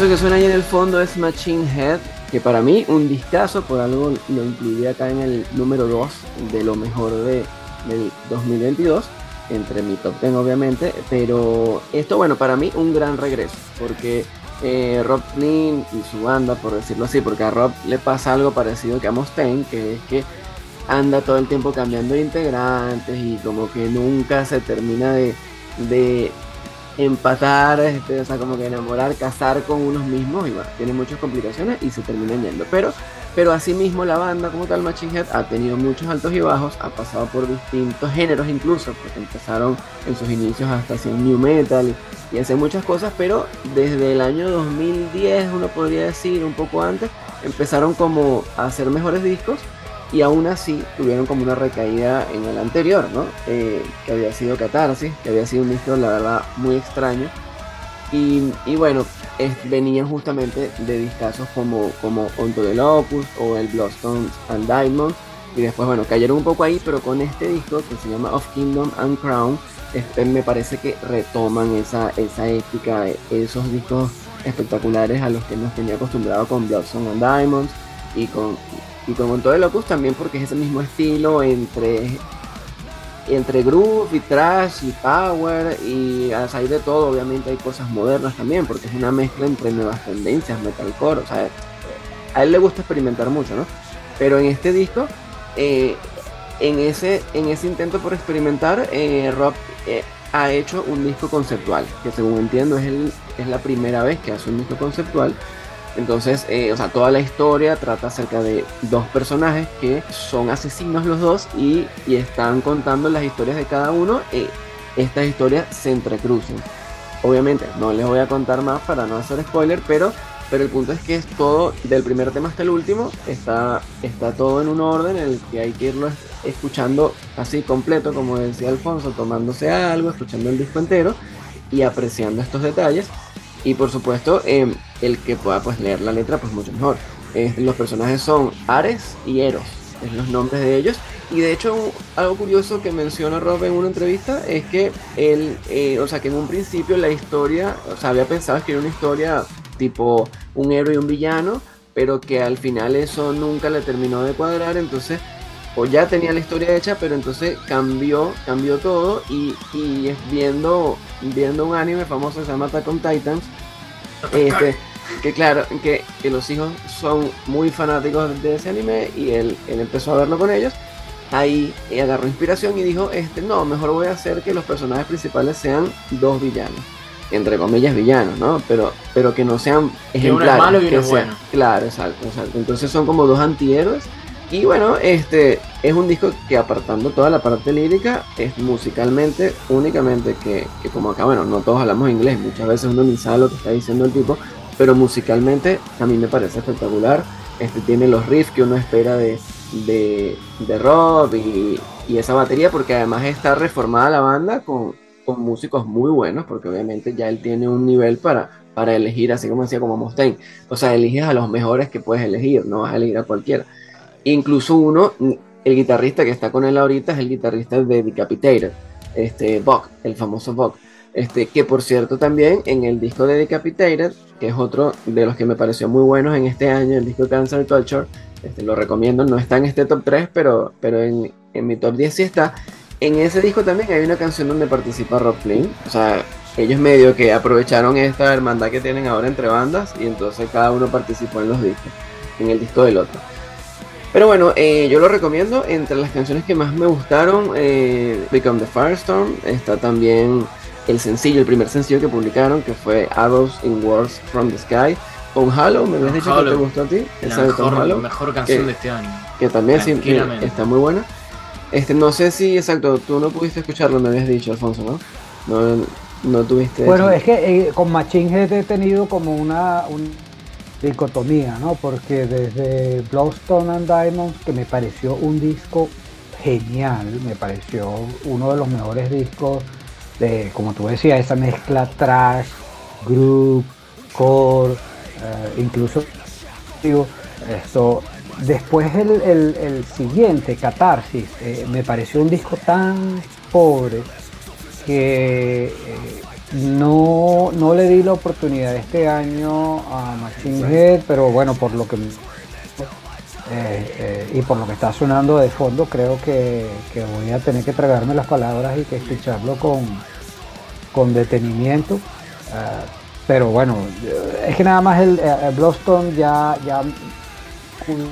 Eso que suena ahí en el fondo es Machine Head, que para mí un discazo, por algo lo incluí acá en el número 2 de lo mejor de, del 2022, entre mi top 10 obviamente, pero esto bueno, para mí un gran regreso, porque eh, Rob Flynn y su banda, por decirlo así, porque a Rob le pasa algo parecido que a Mustaine, que es que anda todo el tiempo cambiando de integrantes y como que nunca se termina de, de empatar, este, o sea, como que enamorar, casar con unos mismos y bueno, tiene muchas complicaciones y se terminan yendo. Pero, pero asimismo la banda como tal Machine Head ha tenido muchos altos y bajos, ha pasado por distintos géneros incluso, porque empezaron en sus inicios hasta hacer new metal y, y hacer muchas cosas, pero desde el año 2010, uno podría decir, un poco antes, empezaron como a hacer mejores discos y aún así tuvieron como una recaída en el anterior, ¿no? Eh, que había sido Catarsis, que había sido un disco, la verdad, muy extraño. Y, y bueno, es- venían justamente de discazos como, como Onto the Locust o el Bloodstones and Diamonds. Y después, bueno, cayeron un poco ahí, pero con este disco que se llama Of Kingdom and Crown, este, me parece que retoman esa, esa épica, esos discos espectaculares a los que nos tenía acostumbrado con Bloodstone and Diamonds y con, y con Onto the Locust también porque es ese mismo estilo entre entre groove y trash y power y a salir de todo obviamente hay cosas modernas también porque es una mezcla entre nuevas tendencias metalcore o sea a él le gusta experimentar mucho no pero en este disco eh, en ese en ese intento por experimentar eh, Rob eh, ha hecho un disco conceptual que según entiendo es el, es la primera vez que hace un disco conceptual entonces, eh, o sea, toda la historia trata acerca de dos personajes que son asesinos los dos y, están contando las historias de cada uno. Y estas historias se entrecruzan. Obviamente, no les voy a contar más para no hacer spoiler, pero, pero el punto es que es todo, del primer tema hasta el último, está, está todo en un orden en el que hay que irlo es- escuchando así completo, como decía Alfonso, tomándose algo, escuchando el disco entero y apreciando estos detalles. Y por supuesto, eh, el que pueda pues leer la letra, pues mucho mejor. Eh, los personajes son Ares y Eros, es los nombres de ellos. Y de hecho, algo curioso que menciona Rob en una entrevista es que él, eh, o sea, que en un principio la historia, o sea, había pensado escribir una historia tipo un héroe y un villano, pero que al final eso nunca le terminó de cuadrar, entonces o ya tenía la historia hecha, pero entonces cambió, cambió todo y, y viendo, viendo un anime famoso que se llama Attack on Titans, este, que claro, que, que los hijos son muy fanáticos de ese anime y él, él empezó a verlo con ellos, ahí eh, agarró inspiración y dijo, este, no, mejor voy a hacer que los personajes principales sean dos villanos. Entre comillas villanos, ¿no? Pero, pero que no sean uno es ejemplares. malo y uno que es sean- bueno. Claro, exacto, exacto. Entonces son como dos antihéroes y bueno, este es un disco que apartando toda la parte lírica, es musicalmente únicamente que, que como acá, bueno, no todos hablamos inglés, muchas veces uno ni sabe lo que está diciendo el tipo, pero musicalmente a mí me parece espectacular. Este tiene los riffs que uno espera de, de, de Rob y, y esa batería, porque además está reformada la banda con, con músicos muy buenos, porque obviamente ya él tiene un nivel para, para elegir, así como decía como Mustaine. O sea, eliges a los mejores que puedes elegir, no vas a elegir a cualquiera. Incluso uno, el guitarrista que está con él ahorita es el guitarrista de Decapitated, este Buck, el famoso Buck. Este, que por cierto también en el disco de Decapitated, que es otro de los que me pareció muy buenos en este año, el disco Cancer Culture, este, lo recomiendo, no está en este top 3, pero, pero en, en mi top 10 sí está. En ese disco también hay una canción donde participa Rob Flynn. O sea, ellos medio que aprovecharon esta hermandad que tienen ahora entre bandas y entonces cada uno participó en los discos, en el disco del otro. Pero bueno, eh, yo lo recomiendo. Entre las canciones que más me gustaron, eh, Become the Firestorm, está también el sencillo, el primer sencillo que publicaron, que fue Arrows in Wars from the Sky. Con Halo, me habías dicho que te Hollow. gustó a ti. La esa de Tom mejor, Hollow, la mejor canción que- de este año. que también sí, eh, está muy buena. Este, no sé si, exacto, tú no pudiste escucharlo, me habías dicho, Alfonso, ¿no? No, no tuviste. Bueno, es que eh, con Machine Head he tenido como una, un- dicotomía, ¿no? Porque desde Bloodstone and Diamonds, que me pareció un disco genial, me pareció uno de los mejores discos de, como tú decías, esa mezcla trash, groove, core, eh, incluso digo, esto después el, el- siguiente Catarsis eh, me pareció un disco tan pobre que eh, no, no le di la oportunidad este año a Machine Head, pero bueno, por lo que eh, eh, y por lo que está sonando de fondo, creo que, que voy a tener que tragarme las palabras y que escucharlo con, con detenimiento. Ah, pero bueno, eh, es que nada más el, el Bloodstone ya, ya un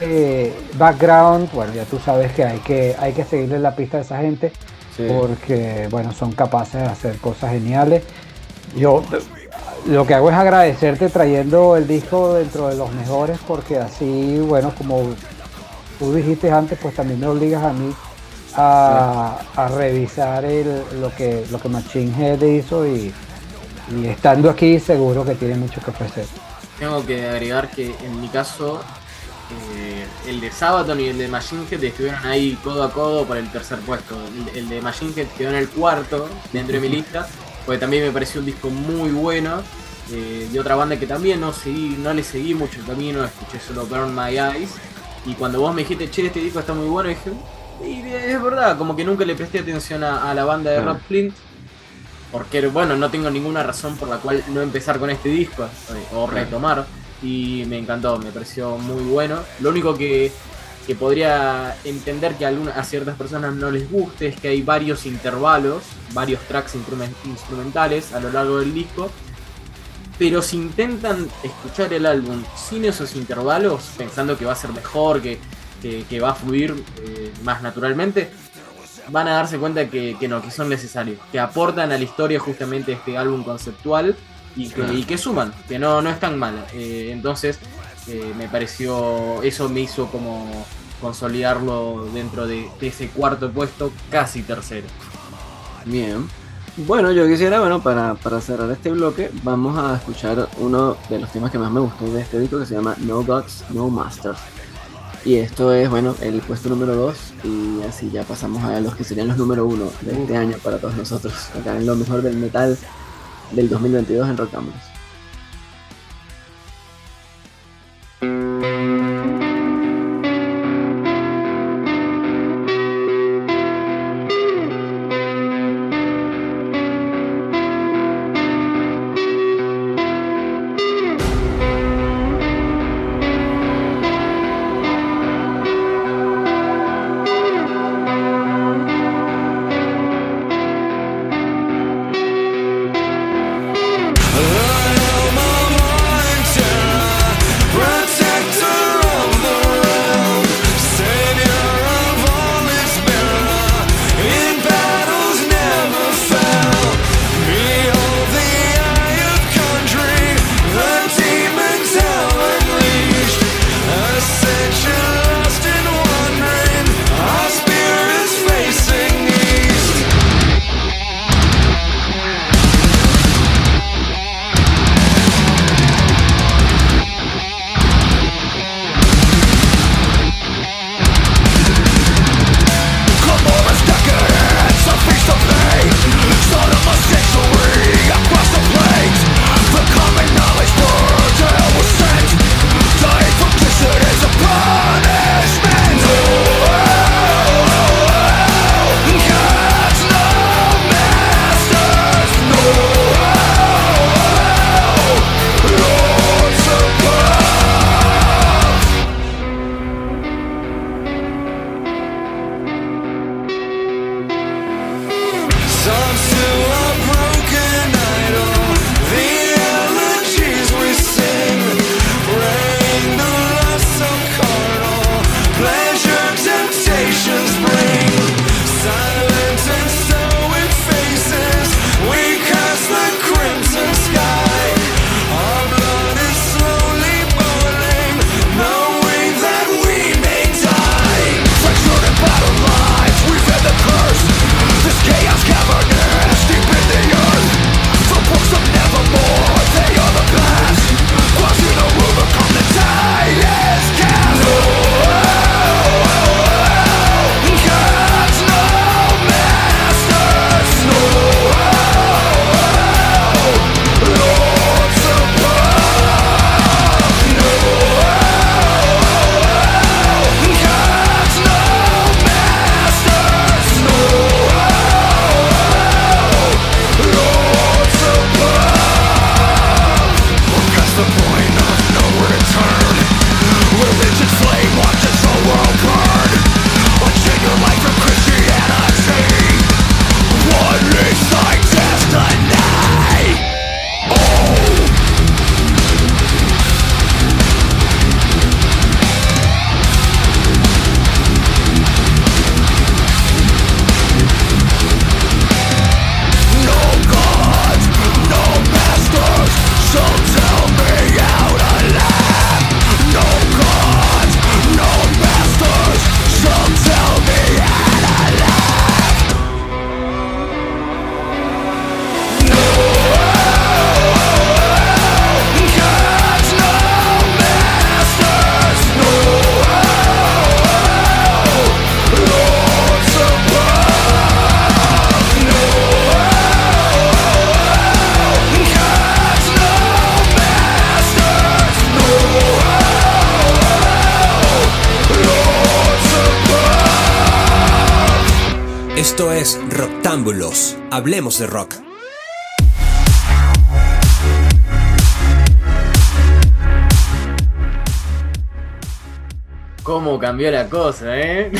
eh, background, bueno, ya tú sabes que hay que, hay que seguirle la pista a esa gente Sí. porque bueno, son capaces de hacer cosas geniales. Yo lo que hago es agradecerte trayendo el disco dentro de los mejores porque así, bueno, como tú dijiste antes, pues también me obligas a mí a, a revisar el- lo que lo que Machine Head hizo y, y estando aquí seguro que tiene mucho que ofrecer. Tengo que agregar que en mi caso, eh, el de Sabaton y el de Machine Head estuvieron ahí codo a codo por el tercer puesto. El, el de Machine Head quedó en el cuarto dentro de mi lista, porque también me pareció un disco muy bueno. eh, de otra banda que también no seguí, no le seguí mucho el camino, escuché solo Burn My Eyes. Y cuando vos me dijiste, che, este disco está muy bueno, dije, y es verdad, como que nunca le presté atención a, a la banda de. Rob Flint. Porque, bueno, no tengo ninguna razón por la cual no empezar con este disco eh, o retomar. Y me encantó, me pareció muy bueno. Lo único que, que podría entender que a, alguna- a ciertas personas no les guste es que hay varios intervalos, varios tracks instrumen- instrumentales a lo largo del disco. Pero si intentan escuchar el álbum sin esos intervalos, pensando que va a ser mejor, que, que- va a fluir eh, más naturalmente, van a darse cuenta que no, que son necesarios, que aportan a la historia justamente este álbum conceptual y que, y que suman, que no, no es tan mal. Eh, entonces, eh, me pareció, eso me hizo como consolidarlo dentro de, de ese cuarto puesto, casi tercero. Bien. Bueno, yo quisiera, bueno, para, para cerrar este bloque, vamos a escuchar uno de los temas que más me gustó de este disco que se llama No Gods, No Masters. Y esto es, bueno, el puesto número 2 y así ya pasamos a los que serían los número 1 de este año para todos nosotros. Acá en lo mejor del metal del 2022 en Rock de rock. ¿Cómo cambió la cosa, eh?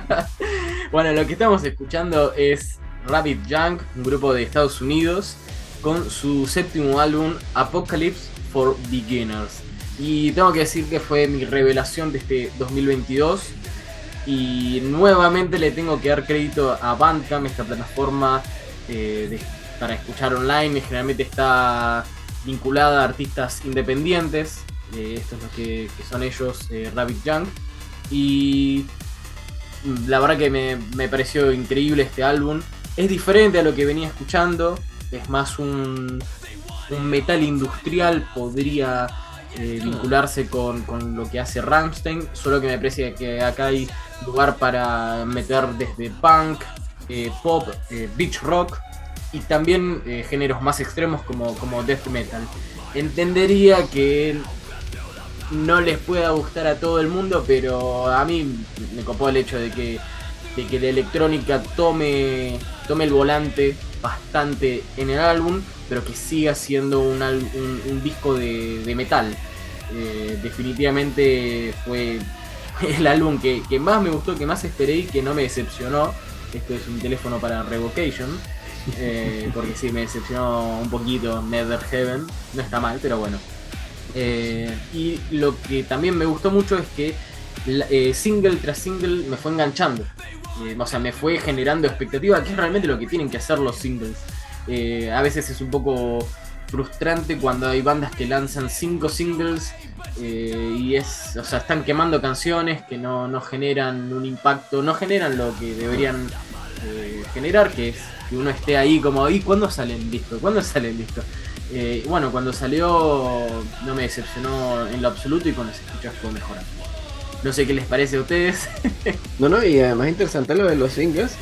bueno, lo que estamos escuchando es Rabbit Junk, un grupo de Estados Unidos, con su séptimo álbum Apocalypse for Beginners. Y tengo que decir que fue mi revelación de este 2022. Y nuevamente le tengo que dar crédito a Bandcamp, esta plataforma eh, para escuchar online. Generalmente está vinculada a artistas independientes. Eh, esto es lo que, son ellos, eh, Rabbit Junk. Y la verdad que me, me pareció increíble este álbum. Es diferente a lo que venía escuchando. Es más un, un metal industrial. Podría eh, vincularse con, con lo que hace Rammstein. Solo que me parece que acá hay lugar para meter desde punk, eh, pop, eh, beach rock y también eh, géneros más extremos como, como death metal. Entendería que no les pueda gustar a todo el mundo, pero a mí me copó el hecho de que, de que la electrónica tome, tome el volante bastante en el álbum, pero que siga siendo un, disco de, metal. Definitivamente fue el álbum que, que más me gustó, que más esperé y que no me decepcionó. Esto es un teléfono para Revocation. eh, porque sí, me decepcionó un poquito Nether Heaven. No está mal, pero bueno. Eh, y lo que también me gustó mucho es que eh, single tras single me fue enganchando. O sea, me fue generando expectativa, que es realmente lo que tienen que hacer los singles. A veces es un poco frustrante cuando hay bandas que lanzan cinco singles eh, y es, o sea, están quemando canciones que no, no generan un impacto, no generan lo que deberían eh, generar, que es que uno esté ahí como, ¿y cuándo sale el disco? ¿Cuándo sale el disco? Eh, bueno, cuando salió no me decepcionó en lo absoluto y con las escuchas fue mejorando. No sé qué les parece a ustedes. No, no, y además interesante lo de los singles.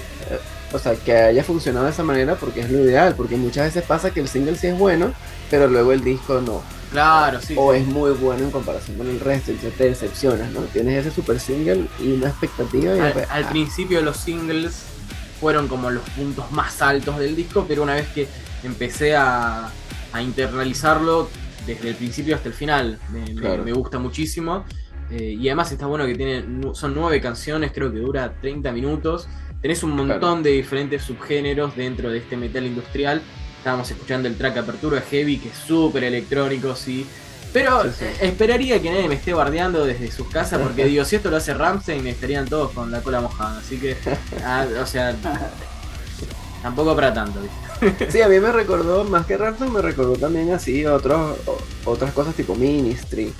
O sea, que haya funcionado de esa manera porque es lo ideal. Porque muchas veces pasa que el single sí es bueno, pero luego el disco no. claro, sí. O es muy bueno en comparación con el resto y ya te decepcionas, ¿no? Tienes ese super single y una expectativa y al, después, al ah, principio los singles fueron como los puntos más altos del disco, pero una vez que empecé a, a internalizarlo desde el principio hasta el final, me, me- Claro. me gusta muchísimo. Eh, y además está bueno que tiene, son nueve canciones, creo que dura 30 minutos. Tenés un montón Claro. de diferentes subgéneros dentro de este metal industrial. Estábamos escuchando el track apertura Heavy, que es súper electrónico, sí. Pero Sí, sí. eh, esperaría que nadie me esté bardeando desde sus casas, porque digo, si esto lo hace Ramstein, estarían todos con la cola mojada. Así que, ah, o sea, tampoco para tanto. ¿viste? Sí, a mí me recordó, más que Ramstein, me recordó también así otros, otras cosas tipo Ministry.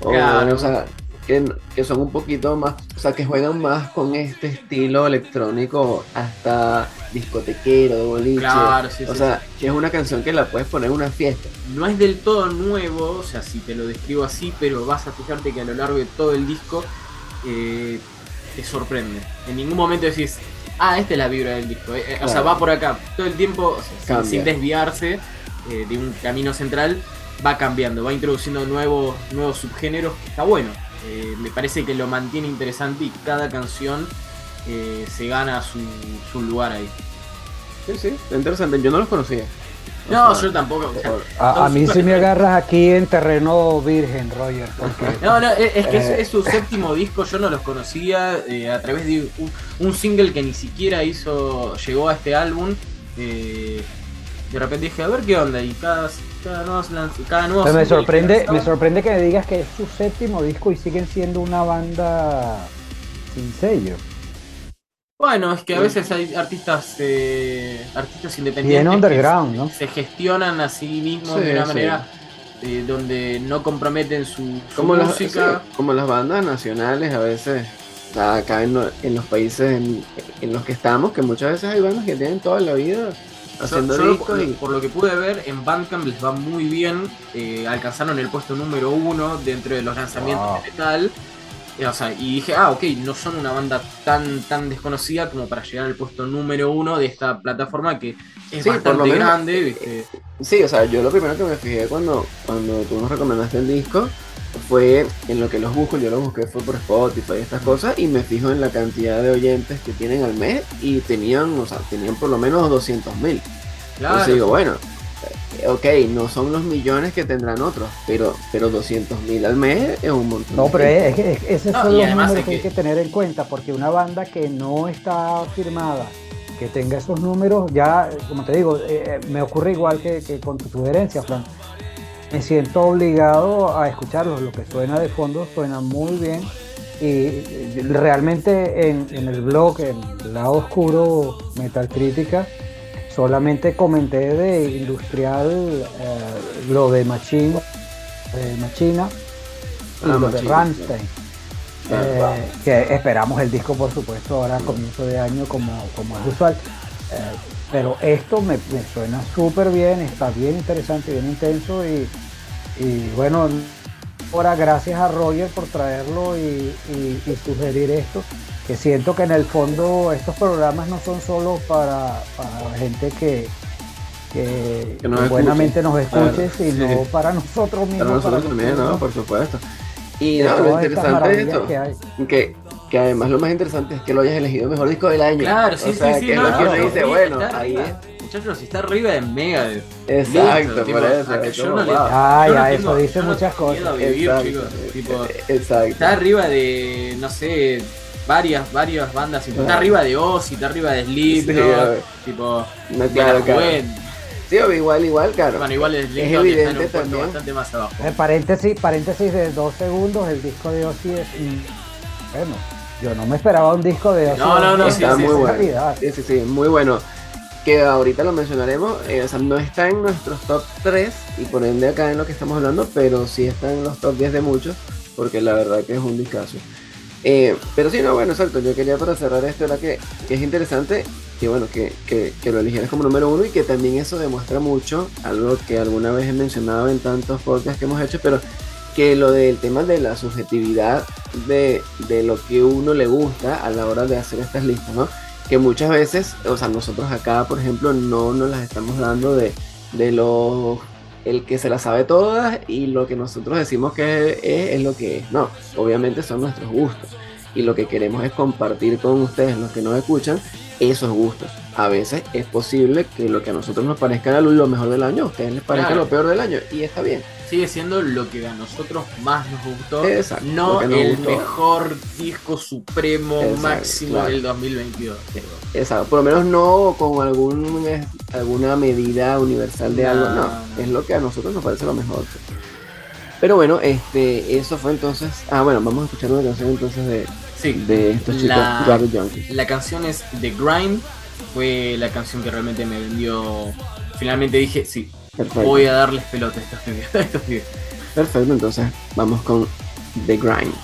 O, Claro. o sea, que, que son un poquito más, o sea, que juegan más con este estilo electrónico hasta discotequero, de boliche. Claro, sí, o sí, sea, que es una canción que la puedes poner en una fiesta. No es del todo nuevo, o sea, si te lo describo así, pero vas a fijarte que a lo largo de todo el disco eh, te sorprende. En ningún momento decís, ah, esta es la vibra del disco. eh, eh, O sea, va por acá. Todo el tiempo, o sea, sin- desviarse eh, de un camino central, va cambiando, va introduciendo nuevos, nuevos subgéneros. que Está bueno. Eh, me parece que lo mantiene interesante y cada canción eh, se gana su, su lugar ahí. Sí, sí, interesante. Yo no los conocía. O No, sea, yo tampoco. o sea, A, a mí sí me agarras aquí en terreno virgen, Roger. Porque No, no, es, es que es, Eh. es su séptimo disco, yo no los conocía eh, a través de un, un single que ni siquiera hizo, llegó a este álbum. eh, de repente dije, a ver qué onda, y cada, cada nuevo, cada me sorprende, me sorprende que me digas que es su séptimo disco y siguen siendo una banda sin sello. Bueno, es que a veces hay artistas eh, artistas independientes Bien que underground, ¿no? se gestionan a sí mismos Sí, de una sí. manera eh, donde no comprometen su, su como las, música. sí, como las bandas nacionales a veces acá en, lo- en los países en, en los que estamos que muchas veces hay bandas que tienen toda la vida haciendo Yo- yo discos por, y por lo que pude ver, en Bandcamp les va muy bien. eh, alcanzaron el puesto número uno dentro de los lanzamientos Wow. de metal. Eh, o sea, y dije, ah, ok, no son una banda tan tan desconocida como para llegar al puesto número uno de esta plataforma que es Sí, por bastante lo menos, grande, ¿viste? sí o sea yo lo primero que me fijé cuando cuando tú nos recomendaste el disco fue en lo que los busco, yo los busqué fue por Spotify y estas cosas y me fijo en la cantidad de oyentes que tienen al mes y tenían, o sea, tenían por lo menos 200 mil. Entonces digo, bueno, eh, ok, no son los millones que tendrán otros, pero, pero 200 mil al mes es un montón. No, pero es, que- es que esos No, son los números es que hay que- que tener en cuenta, porque una banda que no está firmada, que tenga esos números, ya, como te digo, eh, me ocurre igual que, que con tu sugerencia, Fran. Me siento obligado a escucharlos, lo que suena de fondo suena muy bien. Y eh, realmente en, en el blog, en el lado oscuro Metal Crítica, solamente comenté de industrial eh, lo de Machine, de Machina y Ah, lo de Rammstein. Claro. Eh, que esperamos el disco, por supuesto, ahora a comienzo de año, como, como es usual. Pero esto me, me suena súper bien, está bien interesante, bien intenso. Y, y bueno, ahora gracias a Roger por traerlo y, y- y sugerir esto. Que siento que en el fondo estos programas no son solo para, para gente que, que, Que nos que escuche. buenamente nos escuche, sino sí. para nosotros mismos. Para nosotros para también, ¿no? Por supuesto. Y no, lo interesante esto, hay. que, que además lo más interesante es que lo hayas elegido mejor disco del año. Claro, sí, o sea, sí, sí. que no, lo que no, uno no, dice, bueno, está ahí arriba. es. Muchachos, si está arriba de Megadeth. Exacto, Listo, tipo, por eso. es yo como, no le- wow. Ah, no tengo- eso dice yo muchas cosas. vivir, Exacto, chicos. Tipo, Exacto. está arriba de, no sé, varias, varias bandas. tipo, Está arriba de Ozzy, está arriba de Sí, Slipknot, tipo, No, claro. Sí, o igual, igual, claro. Bueno, igual es Slipknot está en evidente un puesto también. bastante más abajo. Eh, paréntesis, paréntesis de dos segundos, el disco de Ozzy es bueno, yo no me esperaba un disco de Ozzy. No, no, no, sí, está sí, muy esa bueno. calidad. Sí, sí, sí, muy bueno. Que ahorita lo mencionaremos, eh, o sea, no está en nuestros top 3 y por ende acá en lo que estamos hablando, pero sí está en los top 10 de muchos, porque la verdad que es un discazo. Eh, pero sí, no, bueno, exacto, yo quería para cerrar esto, era que, que es interesante que bueno, que, que, que lo eligieras como número uno y que también eso demuestra mucho, algo que alguna vez he mencionado en tantos podcasts que hemos hecho, pero que lo del tema de la subjetividad de, de lo que uno le gusta a la hora de hacer estas listas, ¿no? Que muchas veces, o sea, nosotros acá, por ejemplo, no nos las estamos dando de, de lo el que se las sabe todas y lo que nosotros decimos que es, es lo que es. No, obviamente son nuestros gustos. Y lo que queremos es compartir con ustedes, los que nos escuchan, esos gustos. A veces es posible que lo que a nosotros nos parezca lo mejor del año, a ustedes les parezca Claro. lo peor del año. Y está bien. Sigue siendo lo que a nosotros más nos gustó. Exacto, no nos el gustó. mejor disco supremo Exacto, máximo claro. del 2022. Exacto, por lo menos no con algún, eh, alguna medida universal de No, algo, no, no. es lo que a nosotros nos parece lo mejor. Pero bueno, este, eso fue entonces, ah bueno, vamos a escuchar una canción entonces de, Sí, de estos chicos, La-. La canción es The Grind. Fue la canción que realmente me vendió. Finalmente dije, sí, Perfecto, voy a darles pelota a estos pibes, a estos pibes. perfecto, entonces vamos con The Grind.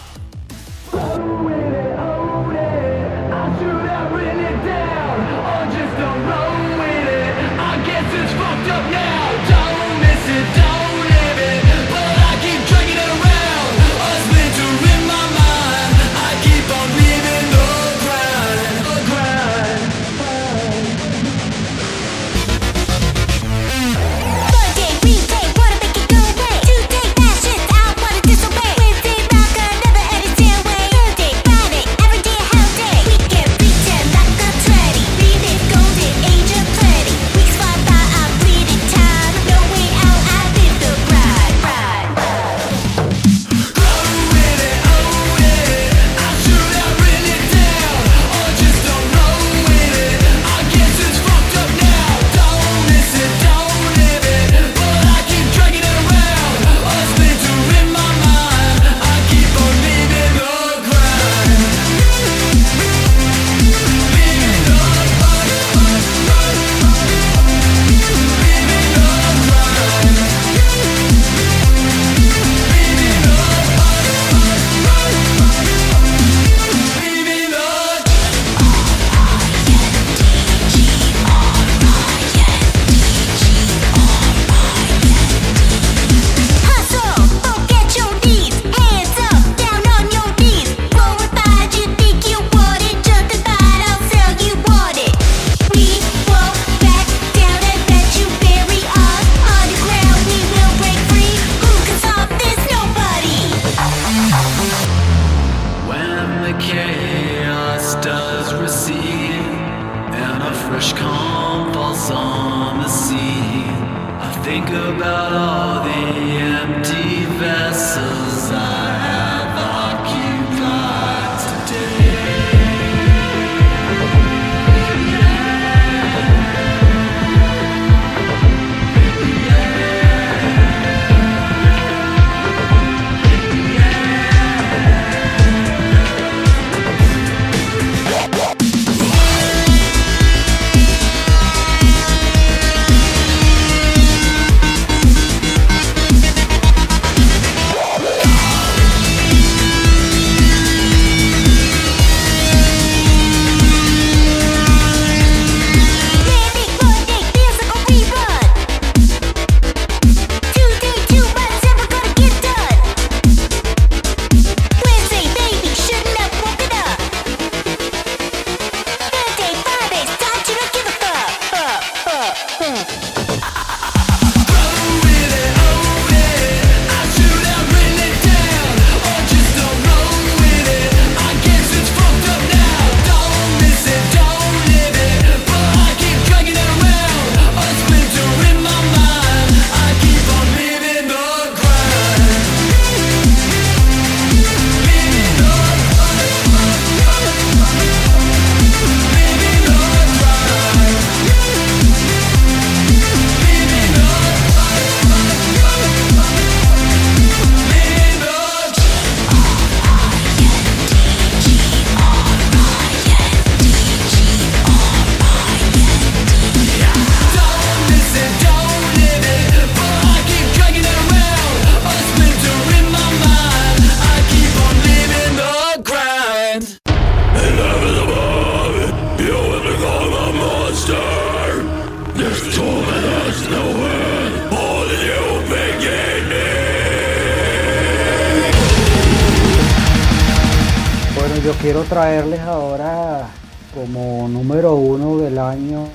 Ahora como número uno del año,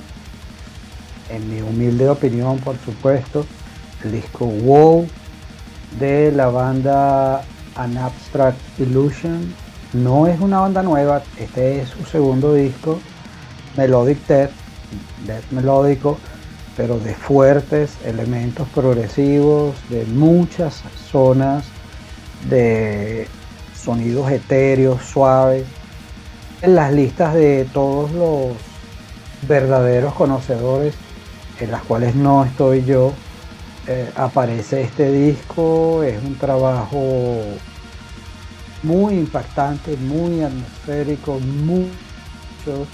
en mi humilde opinión, por supuesto, el disco Wow de la banda An Abstract Illusion. No es una banda nueva, este es su segundo disco, Melodic Death, Death melódico, pero de fuertes elementos progresivos, de muchas zonas de sonidos etéreos, suaves. En las listas de todos los verdaderos conocedores, en las cuales no estoy yo, eh, aparece este disco. Es un trabajo muy impactante, muy atmosférico, mucho.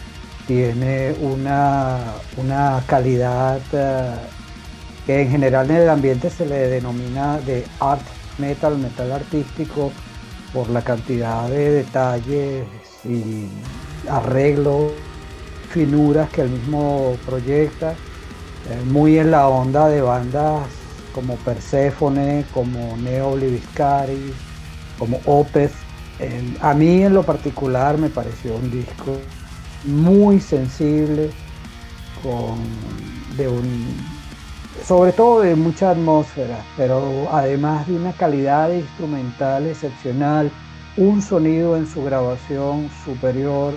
Tiene una, una calidad eh, que en general en el ambiente se le denomina de art metal, metal artístico, por la cantidad de detalles y arreglos, finuras que el mismo proyecta, eh, muy en la onda de bandas como Persephone, como Neo Obliviscari, como Opeth. a mí en lo particular me pareció un disco muy sensible, con, de un, sobre todo de mucha atmósfera, pero además de una calidad instrumental excepcional, un sonido en su grabación superior,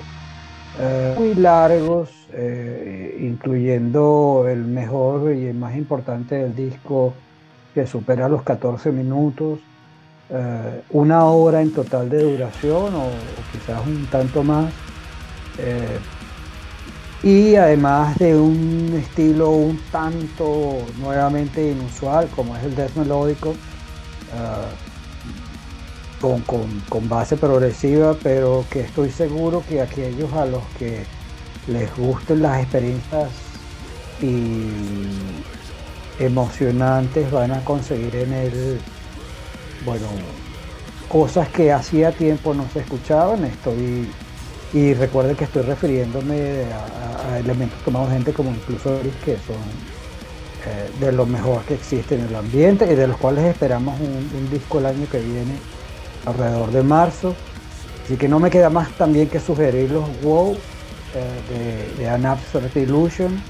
eh, muy largos, eh, incluyendo el mejor y el más importante del disco que supera los 14 minutos, eh, una hora en total de duración o, quizás un tanto más. Y además de un estilo un tanto nuevamente inusual como es el death melódico ah, con, base progresiva pero que estoy seguro que aquellos a los que les gusten las experiencias y emocionantes van a conseguir en él bueno cosas que hacía tiempo no se escuchaban. Estoy y recuerden que estoy refiriéndome a, elementos tomados gente como incluso que son eh, de lo mejor que existe en el ambiente y de los cuales esperamos un, disco el año que viene, alrededor de marzo. Así que no me queda más también que sugerirlos WoW eh, de, de An Illusion,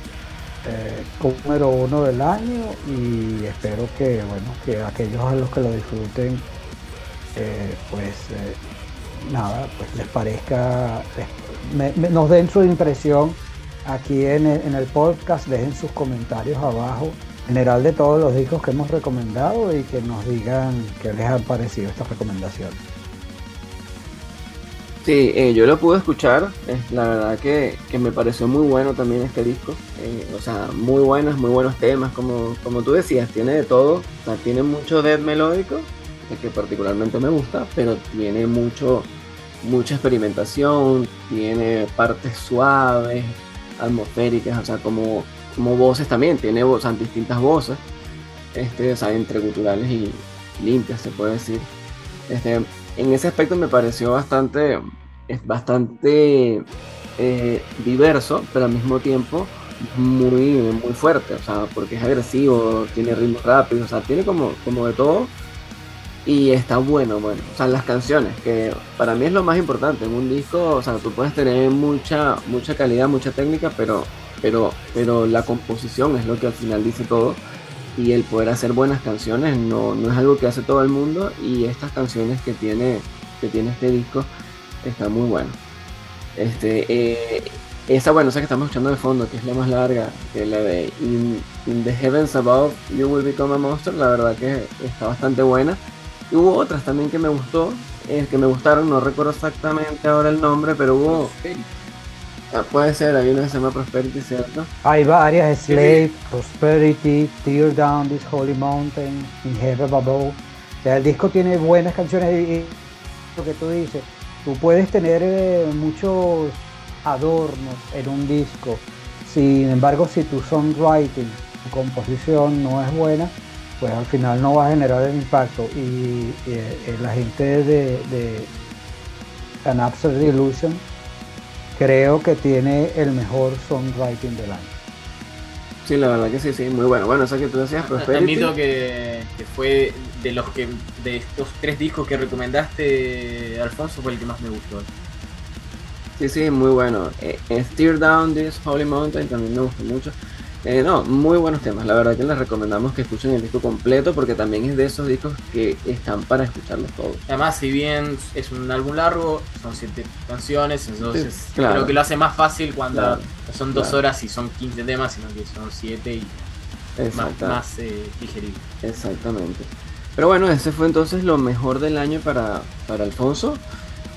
eh, número uno del año y espero que bueno que aquellos a los que lo disfruten pues nada, pues les parezca, nos den su impresión aquí en el, podcast, dejen sus comentarios abajo, general de todos los discos que hemos recomendado y que nos digan qué les han parecido estas recomendaciones. Sí, eh, yo lo pude escuchar, la verdad que, me pareció muy bueno también este disco, eh, o sea, muy buenos, muy buenos temas, como, como tú decías, tiene de todo, o sea, tiene mucho death melódico, que particularmente me gusta, pero tiene mucho mucha experimentación, tiene partes suaves, atmosféricas, o sea, como, como voces también, tiene distintas voces, este, o sea, entre guturales y limpias, se puede decir. Este, en ese aspecto me pareció bastante, bastante eh, diverso, pero al mismo tiempo muy, muy fuerte, o sea, porque es agresivo, tiene ritmos rápidos, o sea, tiene como, como de todo y está bueno, bueno. O sea, las canciones, que para mí es lo más importante. En un disco, o sea, tú puedes tener mucha, mucha calidad, mucha técnica, pero, pero, pero la composición es lo que al final dice todo. Y el poder hacer buenas canciones no, no es algo que hace todo el mundo. Y estas canciones que tiene, que tiene este disco están muy buenas. Este, eh, esa, bueno, esa que estamos escuchando de fondo, que es la más larga, que la de In, the Heavens Above, You Will Become a Monster, la verdad que está bastante buena hubo otras también que me gustó, eh, que me gustaron, no recuerdo exactamente ahora el nombre, pero hubo... Ah, puede ser, hay una que se llama Prosperity, ¿cierto? Hay varias, Slave, Prosperity, Tear Down This Holy Mountain, In Heaven Above. O sea, el disco tiene buenas canciones y lo que tú dices, tú puedes tener eh, muchos adornos en un disco. Sin embargo, si tu songwriting, tu composición no es buena, pues al final no va a generar el impacto. Y, eh, la gente de, de An Absurd Illusion creo que tiene el mejor songwriting del año. Sí, la verdad que sí, sí, muy bueno. Bueno, eso que tú decías, Prosperity. Admito que, que fue de los que de estos tres discos que recomendaste, Alfonso, fue el que más me gustó. Sí, sí, muy bueno. Eh, eh, Steer Down This Holy Mountain también me gustó mucho. Eh, no, muy buenos temas. La verdad que les recomendamos que escuchen el disco completo porque también es de esos discos que están para escucharlos todos. Además, si bien es un álbum largo, son siete canciones, entonces Sí, claro. creo que lo hace más fácil cuando Claro, son dos claro. horas y son 15 temas, sino que son siete y más, más eh, digerible. Exactamente. Pero bueno, ese fue entonces lo mejor del año para, para Alfonso.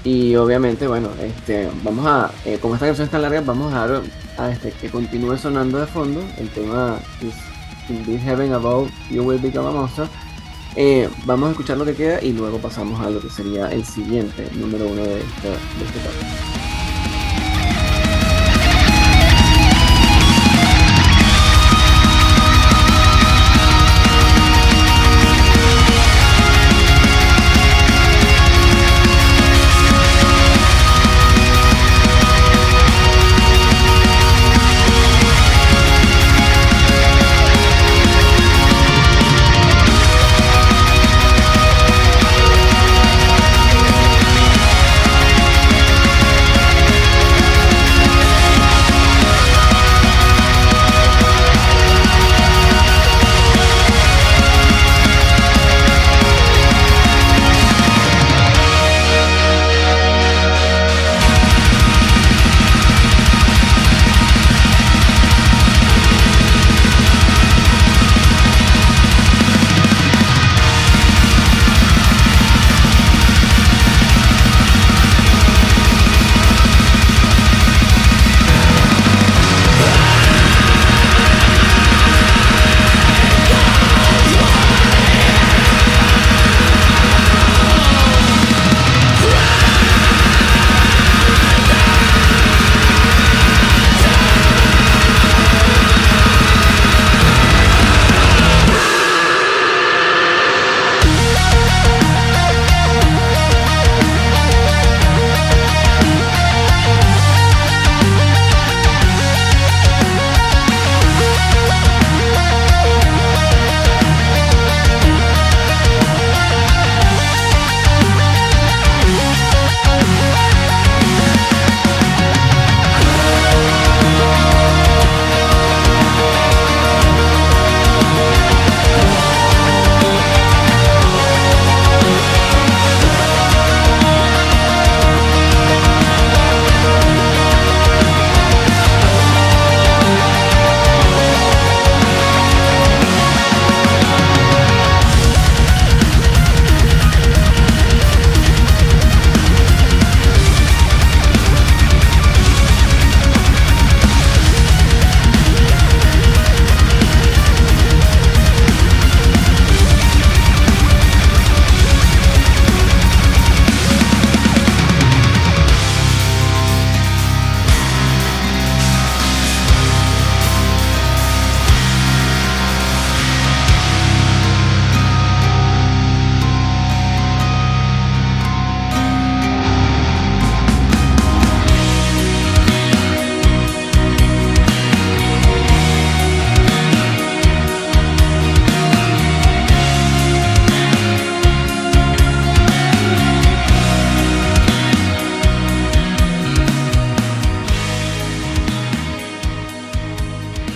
Y obviamente, bueno, este, vamos a, eh, como esta canción es tan larga, vamos a dar a este, que continúe sonando de fondo el tema is In This Heaven Above You Will Become a Monster. Eh, vamos a escuchar lo que queda y luego pasamos a lo que sería el siguiente número uno de este, de este top.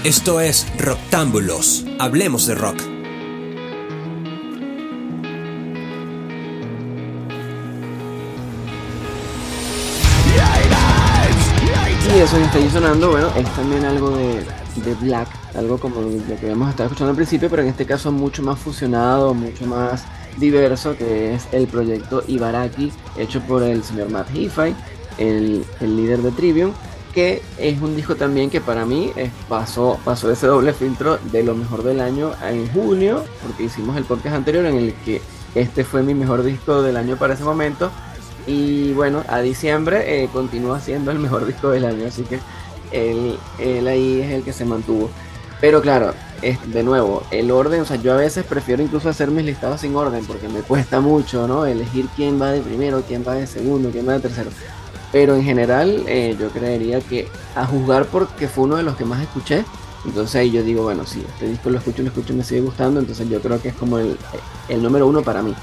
Esto es Roctámbulos. Hablemos de rock. Y eso que está ahí sonando, bueno, es también algo de, de Black, algo como lo que habíamos estado escuchando al principio, pero en este caso mucho más fusionado, mucho más diverso, que es el proyecto Ibaraki, hecho por el señor Matt Heafy, el, el líder de Trivium, que es un disco también que para mí pasó, pasó ese doble filtro de lo mejor del año en junio, porque hicimos el podcast anterior en el que este fue mi mejor disco del año para ese momento. Y bueno, a diciembre eh, continúa siendo el mejor disco del año, así que él, él ahí es el que se mantuvo. Pero claro, es, de nuevo, el orden, o sea, yo a veces prefiero incluso hacer mis listados sin orden porque me cuesta mucho, ¿no? Elegir quién va de primero, quién va de segundo, quién va de tercero. Pero en general, eh, yo creería que a juzgar porque fue uno de los que más escuché, entonces ahí yo digo, bueno, sí, este disco lo escucho, lo escucho y me sigue gustando, entonces yo creo que es como el, el número uno para mí.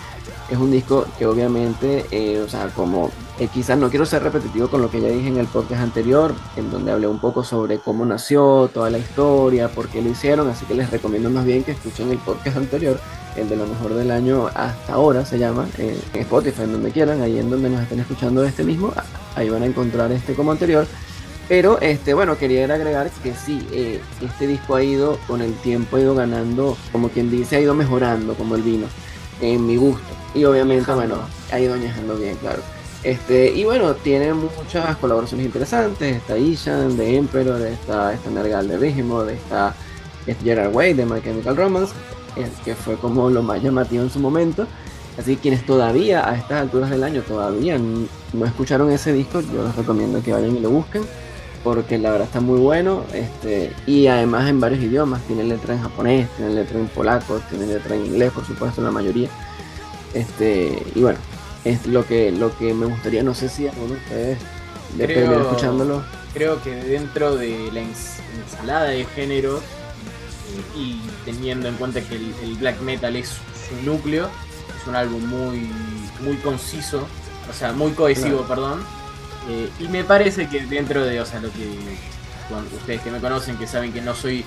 Es un disco que obviamente, eh, o sea, como eh, quizás no quiero ser repetitivo con lo que ya dije en el podcast anterior, en donde hablé un poco sobre cómo nació, toda la historia, por qué lo hicieron, así que les recomiendo más bien que escuchen el podcast anterior, el de lo mejor del año hasta ahora se llama, eh, en Spotify, en donde quieran, ahí en donde nos estén escuchando este mismo, ahí van a encontrar este como anterior. Pero este, bueno, quería agregar que sí, eh, este disco ha ido con el tiempo, ha ido ganando, como quien dice, ha ido mejorando como el vino, en mi gusto. Y obviamente, bueno, ha ido añejando bien, claro. Este, y bueno, tiene muchas colaboraciones interesantes. Está Ishan de Emperor, está, está Nergal de Behemoth, está, está Gerard Way de My Chemical Romance, que fue como lo más llamativo en su momento. Así que quienes todavía a estas alturas del año todavía no escucharon ese disco, yo les recomiendo que vayan y lo busquen porque la verdad está muy bueno este y además en varios idiomas. Tiene letra en japonés tiene letra en polaco tiene letra en inglés por supuesto la mayoría. Este y bueno es lo que lo que me gustaría. No sé si alguno de ustedes de escuchándolo Creo que dentro de la ens- ensalada de géneros y teniendo en cuenta que el, el black metal es su núcleo, es un álbum muy, muy conciso, o sea, muy cohesivo, perdón. Eh, y me parece que dentro de, o sea, lo que con ustedes que me conocen, que saben que no soy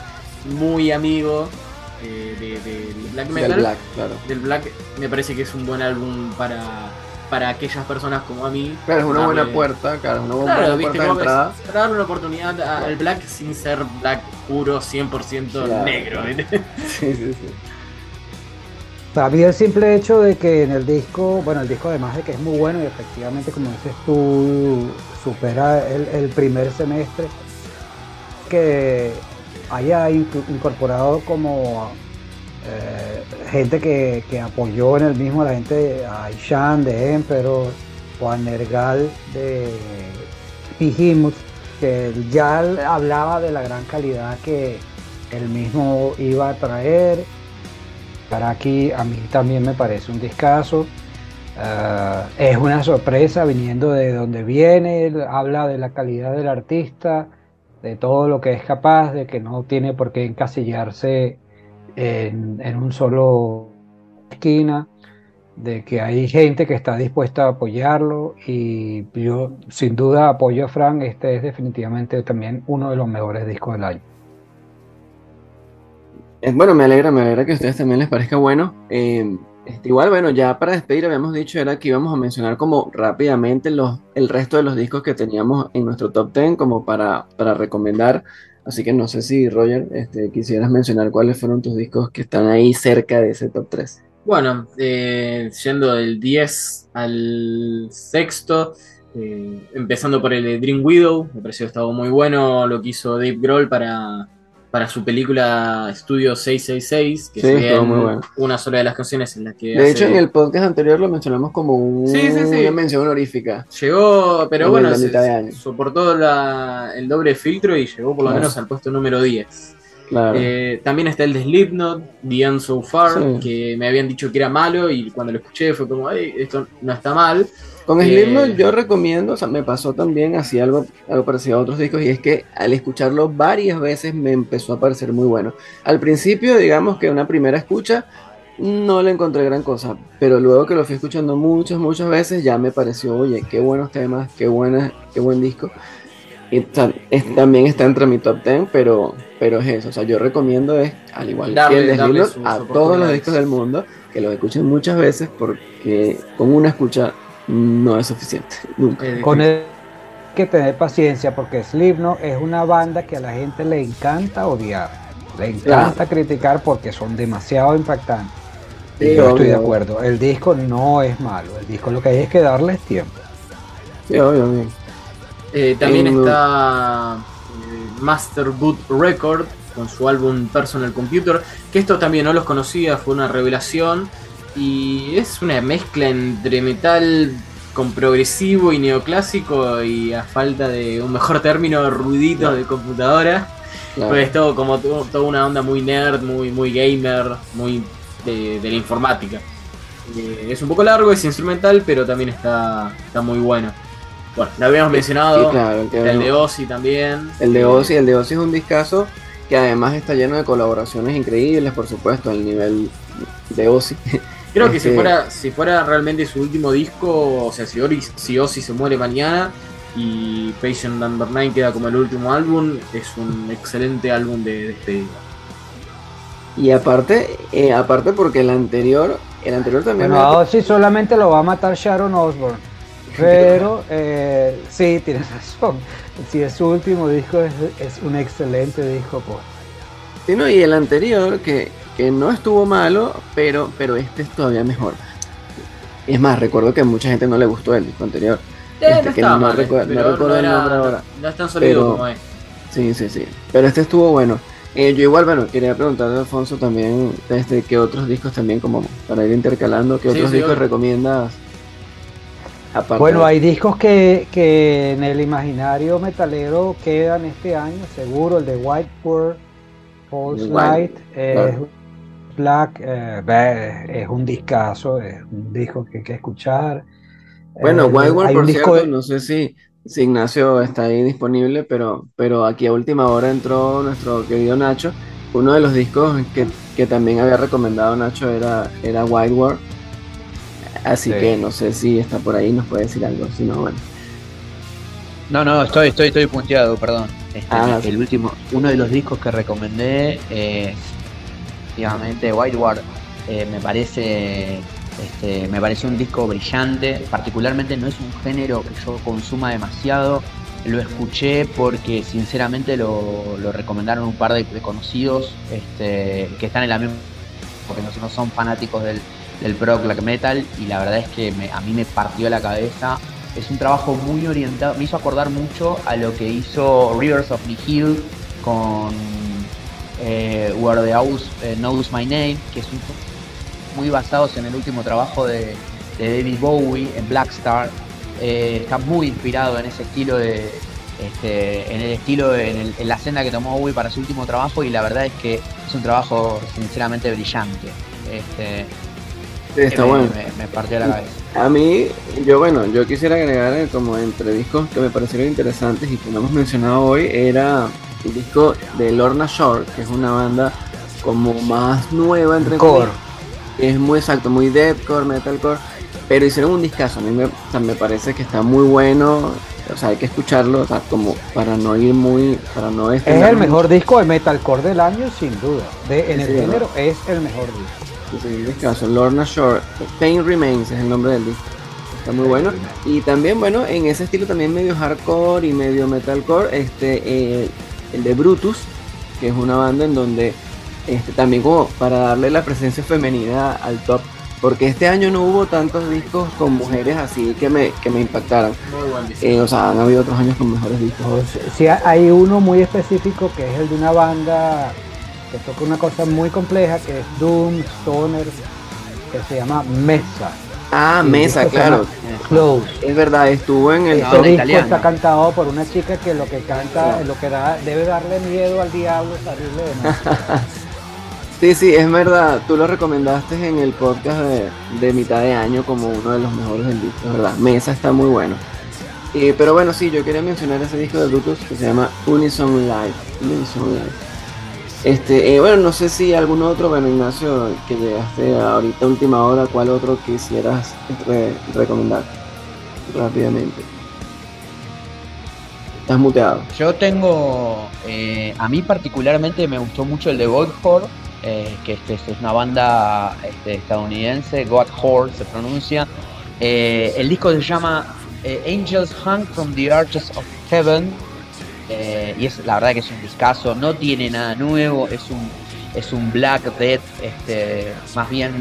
muy amigo eh, de- del black metal, del black claro del black, me parece que es un buen álbum para, para aquellas personas como a mí. claro es una Darle- buena puerta claro es una buena Claro, puerta viste, de entrada para darle una oportunidad a- al black sin ser black puro 100% Claro. negro. ¿viste? sí sí sí Para mí el simple hecho de que en el disco, bueno, el disco además de que es muy bueno y efectivamente, como dices tú, supera el, el primer semestre, que haya incorporado como eh, gente que, apoyó en el mismo, la gente, a Ishan de Emperor o Nergal de Behemoth, que ya hablaba de la gran calidad que él mismo iba a traer. Para aquí a mí también me parece un discazo. Ah, es una sorpresa viniendo de donde viene, habla de la calidad del artista, de todo lo que es capaz, de que no tiene por qué encasillarse en, en un solo esquina, de que hay gente que está dispuesta a apoyarlo y yo sin duda apoyo a Frank, este es definitivamente también uno de los mejores discos del año. Eh, Bueno, me alegra, me alegra que a ustedes también les parezca bueno. Eh, este, igual, bueno, ya para despedir habíamos dicho era que íbamos a mencionar como rápidamente los, el resto de los discos que teníamos en nuestro top 10 como para, para recomendar. Así que no sé si, Roger, este, quisieras mencionar cuáles fueron tus discos que están ahí cerca de ese top 3. Bueno, eh, yendo del 10 al sexto, eh, empezando por el de Dream Widow, me pareció que estaba muy bueno lo que hizo Dave Grohl para, para su película Studio 666, que Sí, muy bueno. una sola de las canciones en las que De hace- hecho, en el podcast anterior lo mencionamos como un- Sí, una mención honorífica. Llegó, pero En bueno, la se- soportó la- el doble filtro y llegó por lo Claro. menos al puesto número 10. Claro. Eh, también está el de Slipknot, The End So Far, Sí. que me habían dicho que era malo y cuando lo escuché fue como, "Ey, esto no está mal. Con Eh, Slipknot yo recomiendo, o sea, me pasó también así algo, algo parecido a otros discos y es que al escucharlo varias veces me empezó a parecer muy bueno. Al principio, digamos que una primera escucha no le encontré gran cosa, pero luego que lo fui escuchando muchas, muchas veces ya me pareció, oye, qué buenos temas, qué buena, qué buen disco. Y ta- es- también está entre mi top 10, pero, pero es eso, o sea, yo recomiendo es, al igual Darle- que el de darle Slipknot, sus a todos los discos del mundo, que los escuchen muchas veces porque con una escucha no es suficiente, nunca. Eh, Con él hay que tener paciencia porque Slipknot es una banda que a la gente le encanta odiar, le encanta criticar porque son demasiado impactantes. Sí, Y yo estoy de acuerdo, el disco no es malo, el disco lo que hay es que darles tiempo. Sí, obvio, obvio. Eh, también está eh, Master Boot Record con su álbum Personal Computer, que esto también no los conocía, fue una revelación y es una mezcla entre metal con progresivo y neoclásico y a falta de un mejor término, ruiditos de computadora. Claro. Pues todo como to- toda una onda muy nerd, muy, muy gamer, muy de, de la informática. Eh, es un poco largo, es instrumental, pero también está, está muy bueno. Bueno, lo habíamos mencionado. Sí, claro, el que- El de Ozzy también. El de Ozzy, el de Ozzy es un discazo que además está lleno de colaboraciones increíbles, por supuesto, al nivel de Ozzy. Creo que si Este- fuera, si fuera realmente su último disco, o sea, si, Ori, si Ozzy se muere mañana y Patient Number 9 queda como el último álbum, es un excelente álbum de despedida. Y aparte, eh, aparte porque el anterior, el anterior también Bueno, me- a Ozzy solamente lo va a matar Sharon Osbourne. Pero eh, sí, tienes razón. Si es su último disco, es, es un excelente disco. Pues. Sí, no, y el anterior, que, que no estuvo malo, pero, pero este es todavía mejor. Es más, recuerdo que a mucha gente no le gustó el disco anterior. Eh, Este, no que no mal, recuerdo- no recuerdo el era- nombre ahora. no es tan sólido como es. Sí, sí, sí. Pero este estuvo bueno. Eh, yo igual, bueno, quería preguntarle a Alfonso también, este, ¿qué otros discos también, como para ir intercalando, qué Sí, otros sí, discos recomiendas? Aparte Bueno, hay discos que, que en el imaginario metalero quedan este año, seguro. El de White World, False White, Light, eh. Black, eh, es un discazo, es un disco que hay que escuchar. Bueno, Eh, Wild World, hay por un disco cierto, de- no sé si, si Ignacio está ahí disponible, pero, pero aquí a última hora entró nuestro querido Nacho. Uno de los discos que, que también había recomendado Nacho era, era Wild World. Así Sí. que no sé si está por ahí, nos puede decir algo. Si no, bueno. No, no, estoy, estoy, estoy punteado, perdón. Este, Ah, el último, uno de los discos que recomendé es efectivamente White Ward. Eh, me parece, este, me pareció un disco brillante. Particularmente no es un género que yo consuma demasiado. Lo escuché porque sinceramente lo, lo recomendaron un par de, de conocidos este, que están en la misma porque no, no son fanáticos del, del pro black metal y la verdad es que a mí me partió la cabeza. Es un trabajo muy orientado, me hizo acordar mucho a lo que hizo Rivers of Nihil con eh, Where the House eh, Knows My Name, que es muy basados en el último trabajo de, David Bowie en Black Star. Eh, está muy inspirado en ese estilo de. Este, en el estilo, en, la senda que tomó Bowie para su último trabajo y la verdad es que es un trabajo sinceramente brillante. Este, está me, bueno. me- me partió la cabeza. A mí, yo bueno, yo quisiera agregar eh, como entre discos que me parecieron interesantes y que no hemos mencionado hoy, era el disco de Lorna Shore, que es una banda como más nueva entre Core. Es muy exacto, muy deathcore, metalcore, pero hicieron un discazo, a mí me, o sea, me parece que está muy bueno, o sea, hay que escucharlo, o sea, como para no ir muy, para no Es el mejor disco de metalcore del año, sin duda. De, en el Sí, género es el mejor disco. Discazo, Lorna Shore, Pain Remains es el nombre del disco. Está muy bueno. Y también, bueno, en ese estilo también medio hardcore y medio metalcore, este, eh, el de Brutus, que es una banda en donde este, también como para darle la presencia femenina al top, porque este año no hubo tantos discos con mujeres así que me, que me impactaran. Eh, o sea, han habido otros años con mejores discos. Sí, hay uno muy específico que es el de una banda que toca una cosa muy compleja que es Doom, Stoner, que se llama Mesa. Ah, Y Mesa, claro. Close. Es verdad, estuvo en el Este disco está cantado por una chica que lo que canta, lo que da, debe darle miedo al diablo salirle de. Sí, sí, es verdad. Tú lo recomendaste en el podcast de, de mitad de año como uno de los mejores del disco, ¿verdad? Mesa está muy bueno. Eh, pero bueno, sí, yo quería mencionar ese disco de Brutus que se llama Unison Live. Unison Live. Este, eh, bueno, no sé si algún otro, bueno, Ignacio, que llegaste ahorita última hora, ¿cuál otro quisieras re- recomendar rápidamente? Estás muteado. Yo tengo, eh, a mí particularmente me gustó mucho el de Godhor, eh, que este, es una banda este, estadounidense, Godhor se pronuncia. Eh, el disco se llama Angels Hung from the Arches of Heaven eh, y es la verdad que es un discazo, no tiene nada nuevo, es un es un black death este, más bien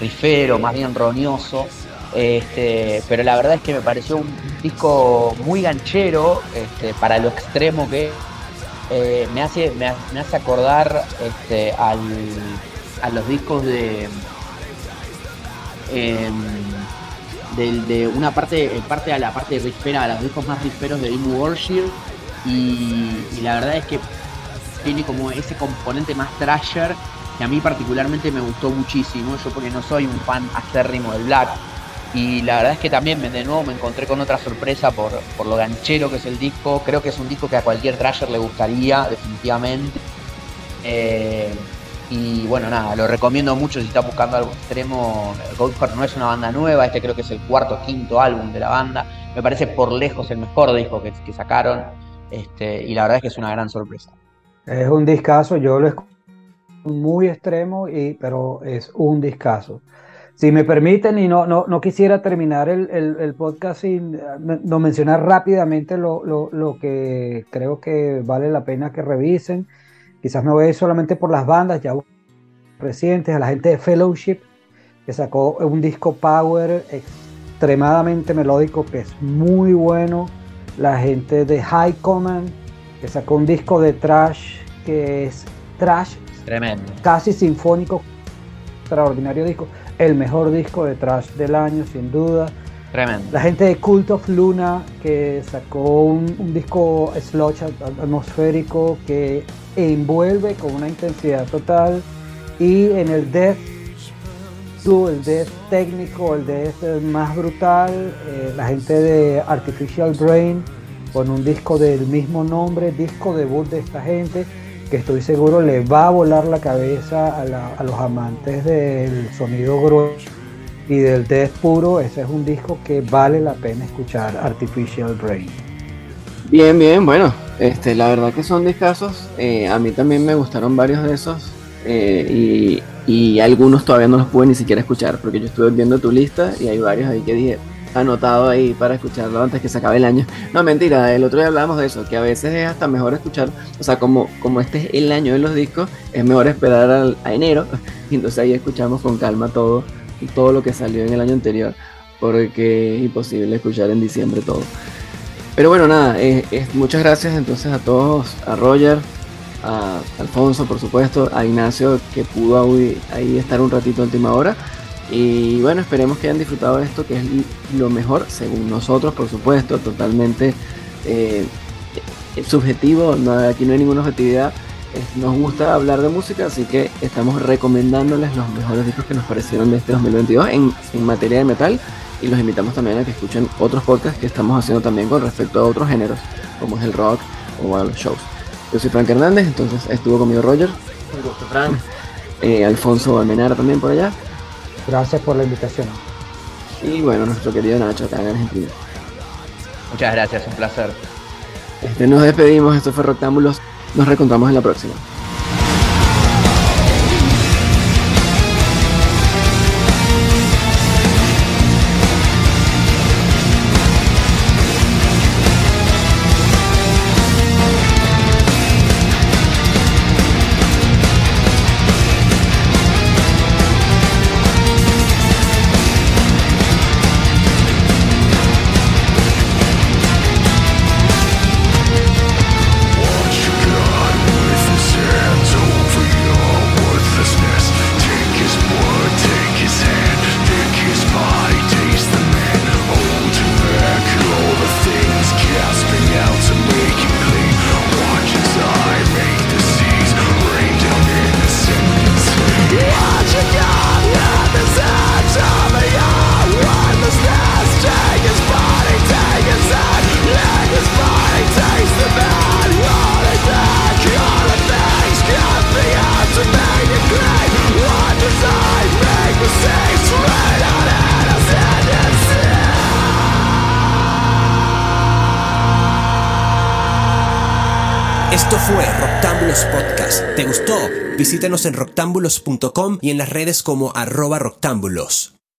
rifero, más bien roñoso. Este, pero la verdad es que me pareció un disco muy ganchero este, para lo extremo que. Eh, me, hace, me, ha- me hace acordar este, al, a los discos de, del- de una parte, parte a la parte riffera, a los discos más risperos de Dimmu Borgir y, la verdad es que tiene como ese componente más trasher que a mí particularmente me gustó muchísimo, yo porque no soy un fan acérrimo del Black y la verdad es que también de nuevo me encontré con otra sorpresa por, por lo ganchero que es el disco, creo que es un disco que a cualquier trasher le gustaría definitivamente. Eh, Y bueno, nada, lo recomiendo mucho si está buscando algo extremo. Goldheart no es una banda nueva, este creo que es el cuarto o quinto álbum de la banda. Me parece por lejos el mejor disco que sacaron. Este, y la verdad es que es una gran sorpresa. Es un discazo, yo lo escucho muy extremo, y, pero es un discazo. Si me permiten, y no, no, no quisiera terminar el, el, podcast sin no mencionar rápidamente lo, lo, lo, que creo que vale la pena que revisen. Quizás me voy solamente por las bandas ya recientes, a la gente de Fellowship, que sacó un disco Power extremadamente melódico, que es muy bueno. La gente de High Command, que sacó un disco de trash, que es trash. Tremendo. Casi sinfónico, extraordinario disco el mejor disco de trash del año, sin duda. Tremendo. La gente de Cult of Luna, que sacó un, un disco sludge atmosférico que envuelve con una intensidad total. Y en el death, el death técnico, el death más brutal, eh, la gente de Artificial Brain, con un disco del mismo nombre, disco debut de esta gente que estoy seguro le va a volar la cabeza a, la, los amantes del sonido grueso y del death puro. Ese es un disco que vale la pena escuchar, Artificial Brain. Bien, bien, bueno, este, la verdad que son discasos. Eh, a mí también me gustaron varios de esos eh, y, y, algunos todavía no los pude ni siquiera escuchar porque yo estuve viendo tu lista y hay varios ahí que dije, anotado ahí para escucharlo antes que se acabe el año. No, mentira, el otro día hablábamos de eso, que a veces es hasta mejor escuchar, o sea, como, como este es el año de los discos, es mejor esperar al, a enero, y entonces ahí escuchamos con calma todo, todo lo que salió en el año anterior, porque es imposible escuchar en diciembre todo. Pero bueno, nada, eh, eh, muchas gracias entonces a todos, a Roger, a Alfonso, por supuesto, a Ignacio, que pudo ahí, estar un ratito a última hora. Y bueno, esperemos que hayan disfrutado de esto, que es lo mejor, según nosotros, por supuesto, totalmente eh, subjetivo, no, aquí no hay ninguna objetividad. Nos gusta hablar de música, así que estamos recomendándoles los mejores discos que nos parecieron de este 2022 en, en materia de metal. Y los invitamos también a que escuchen otros podcasts que estamos haciendo también con respecto a otros géneros, como es el rock o a los shows. Yo soy Frank Hernández, entonces estuvo conmigo Roger. Un gusto, Frank. Eh, Alfonso Almenara también por allá. Gracias por la invitación. Y bueno, nuestro querido Nacho acá en Argentina. Muchas gracias, un placer. Este, nos despedimos, esto fue Rectángulos. Nos reencontramos en la próxima. Visítanos en roctámbulos.com y en las redes como arroba roctámbulos.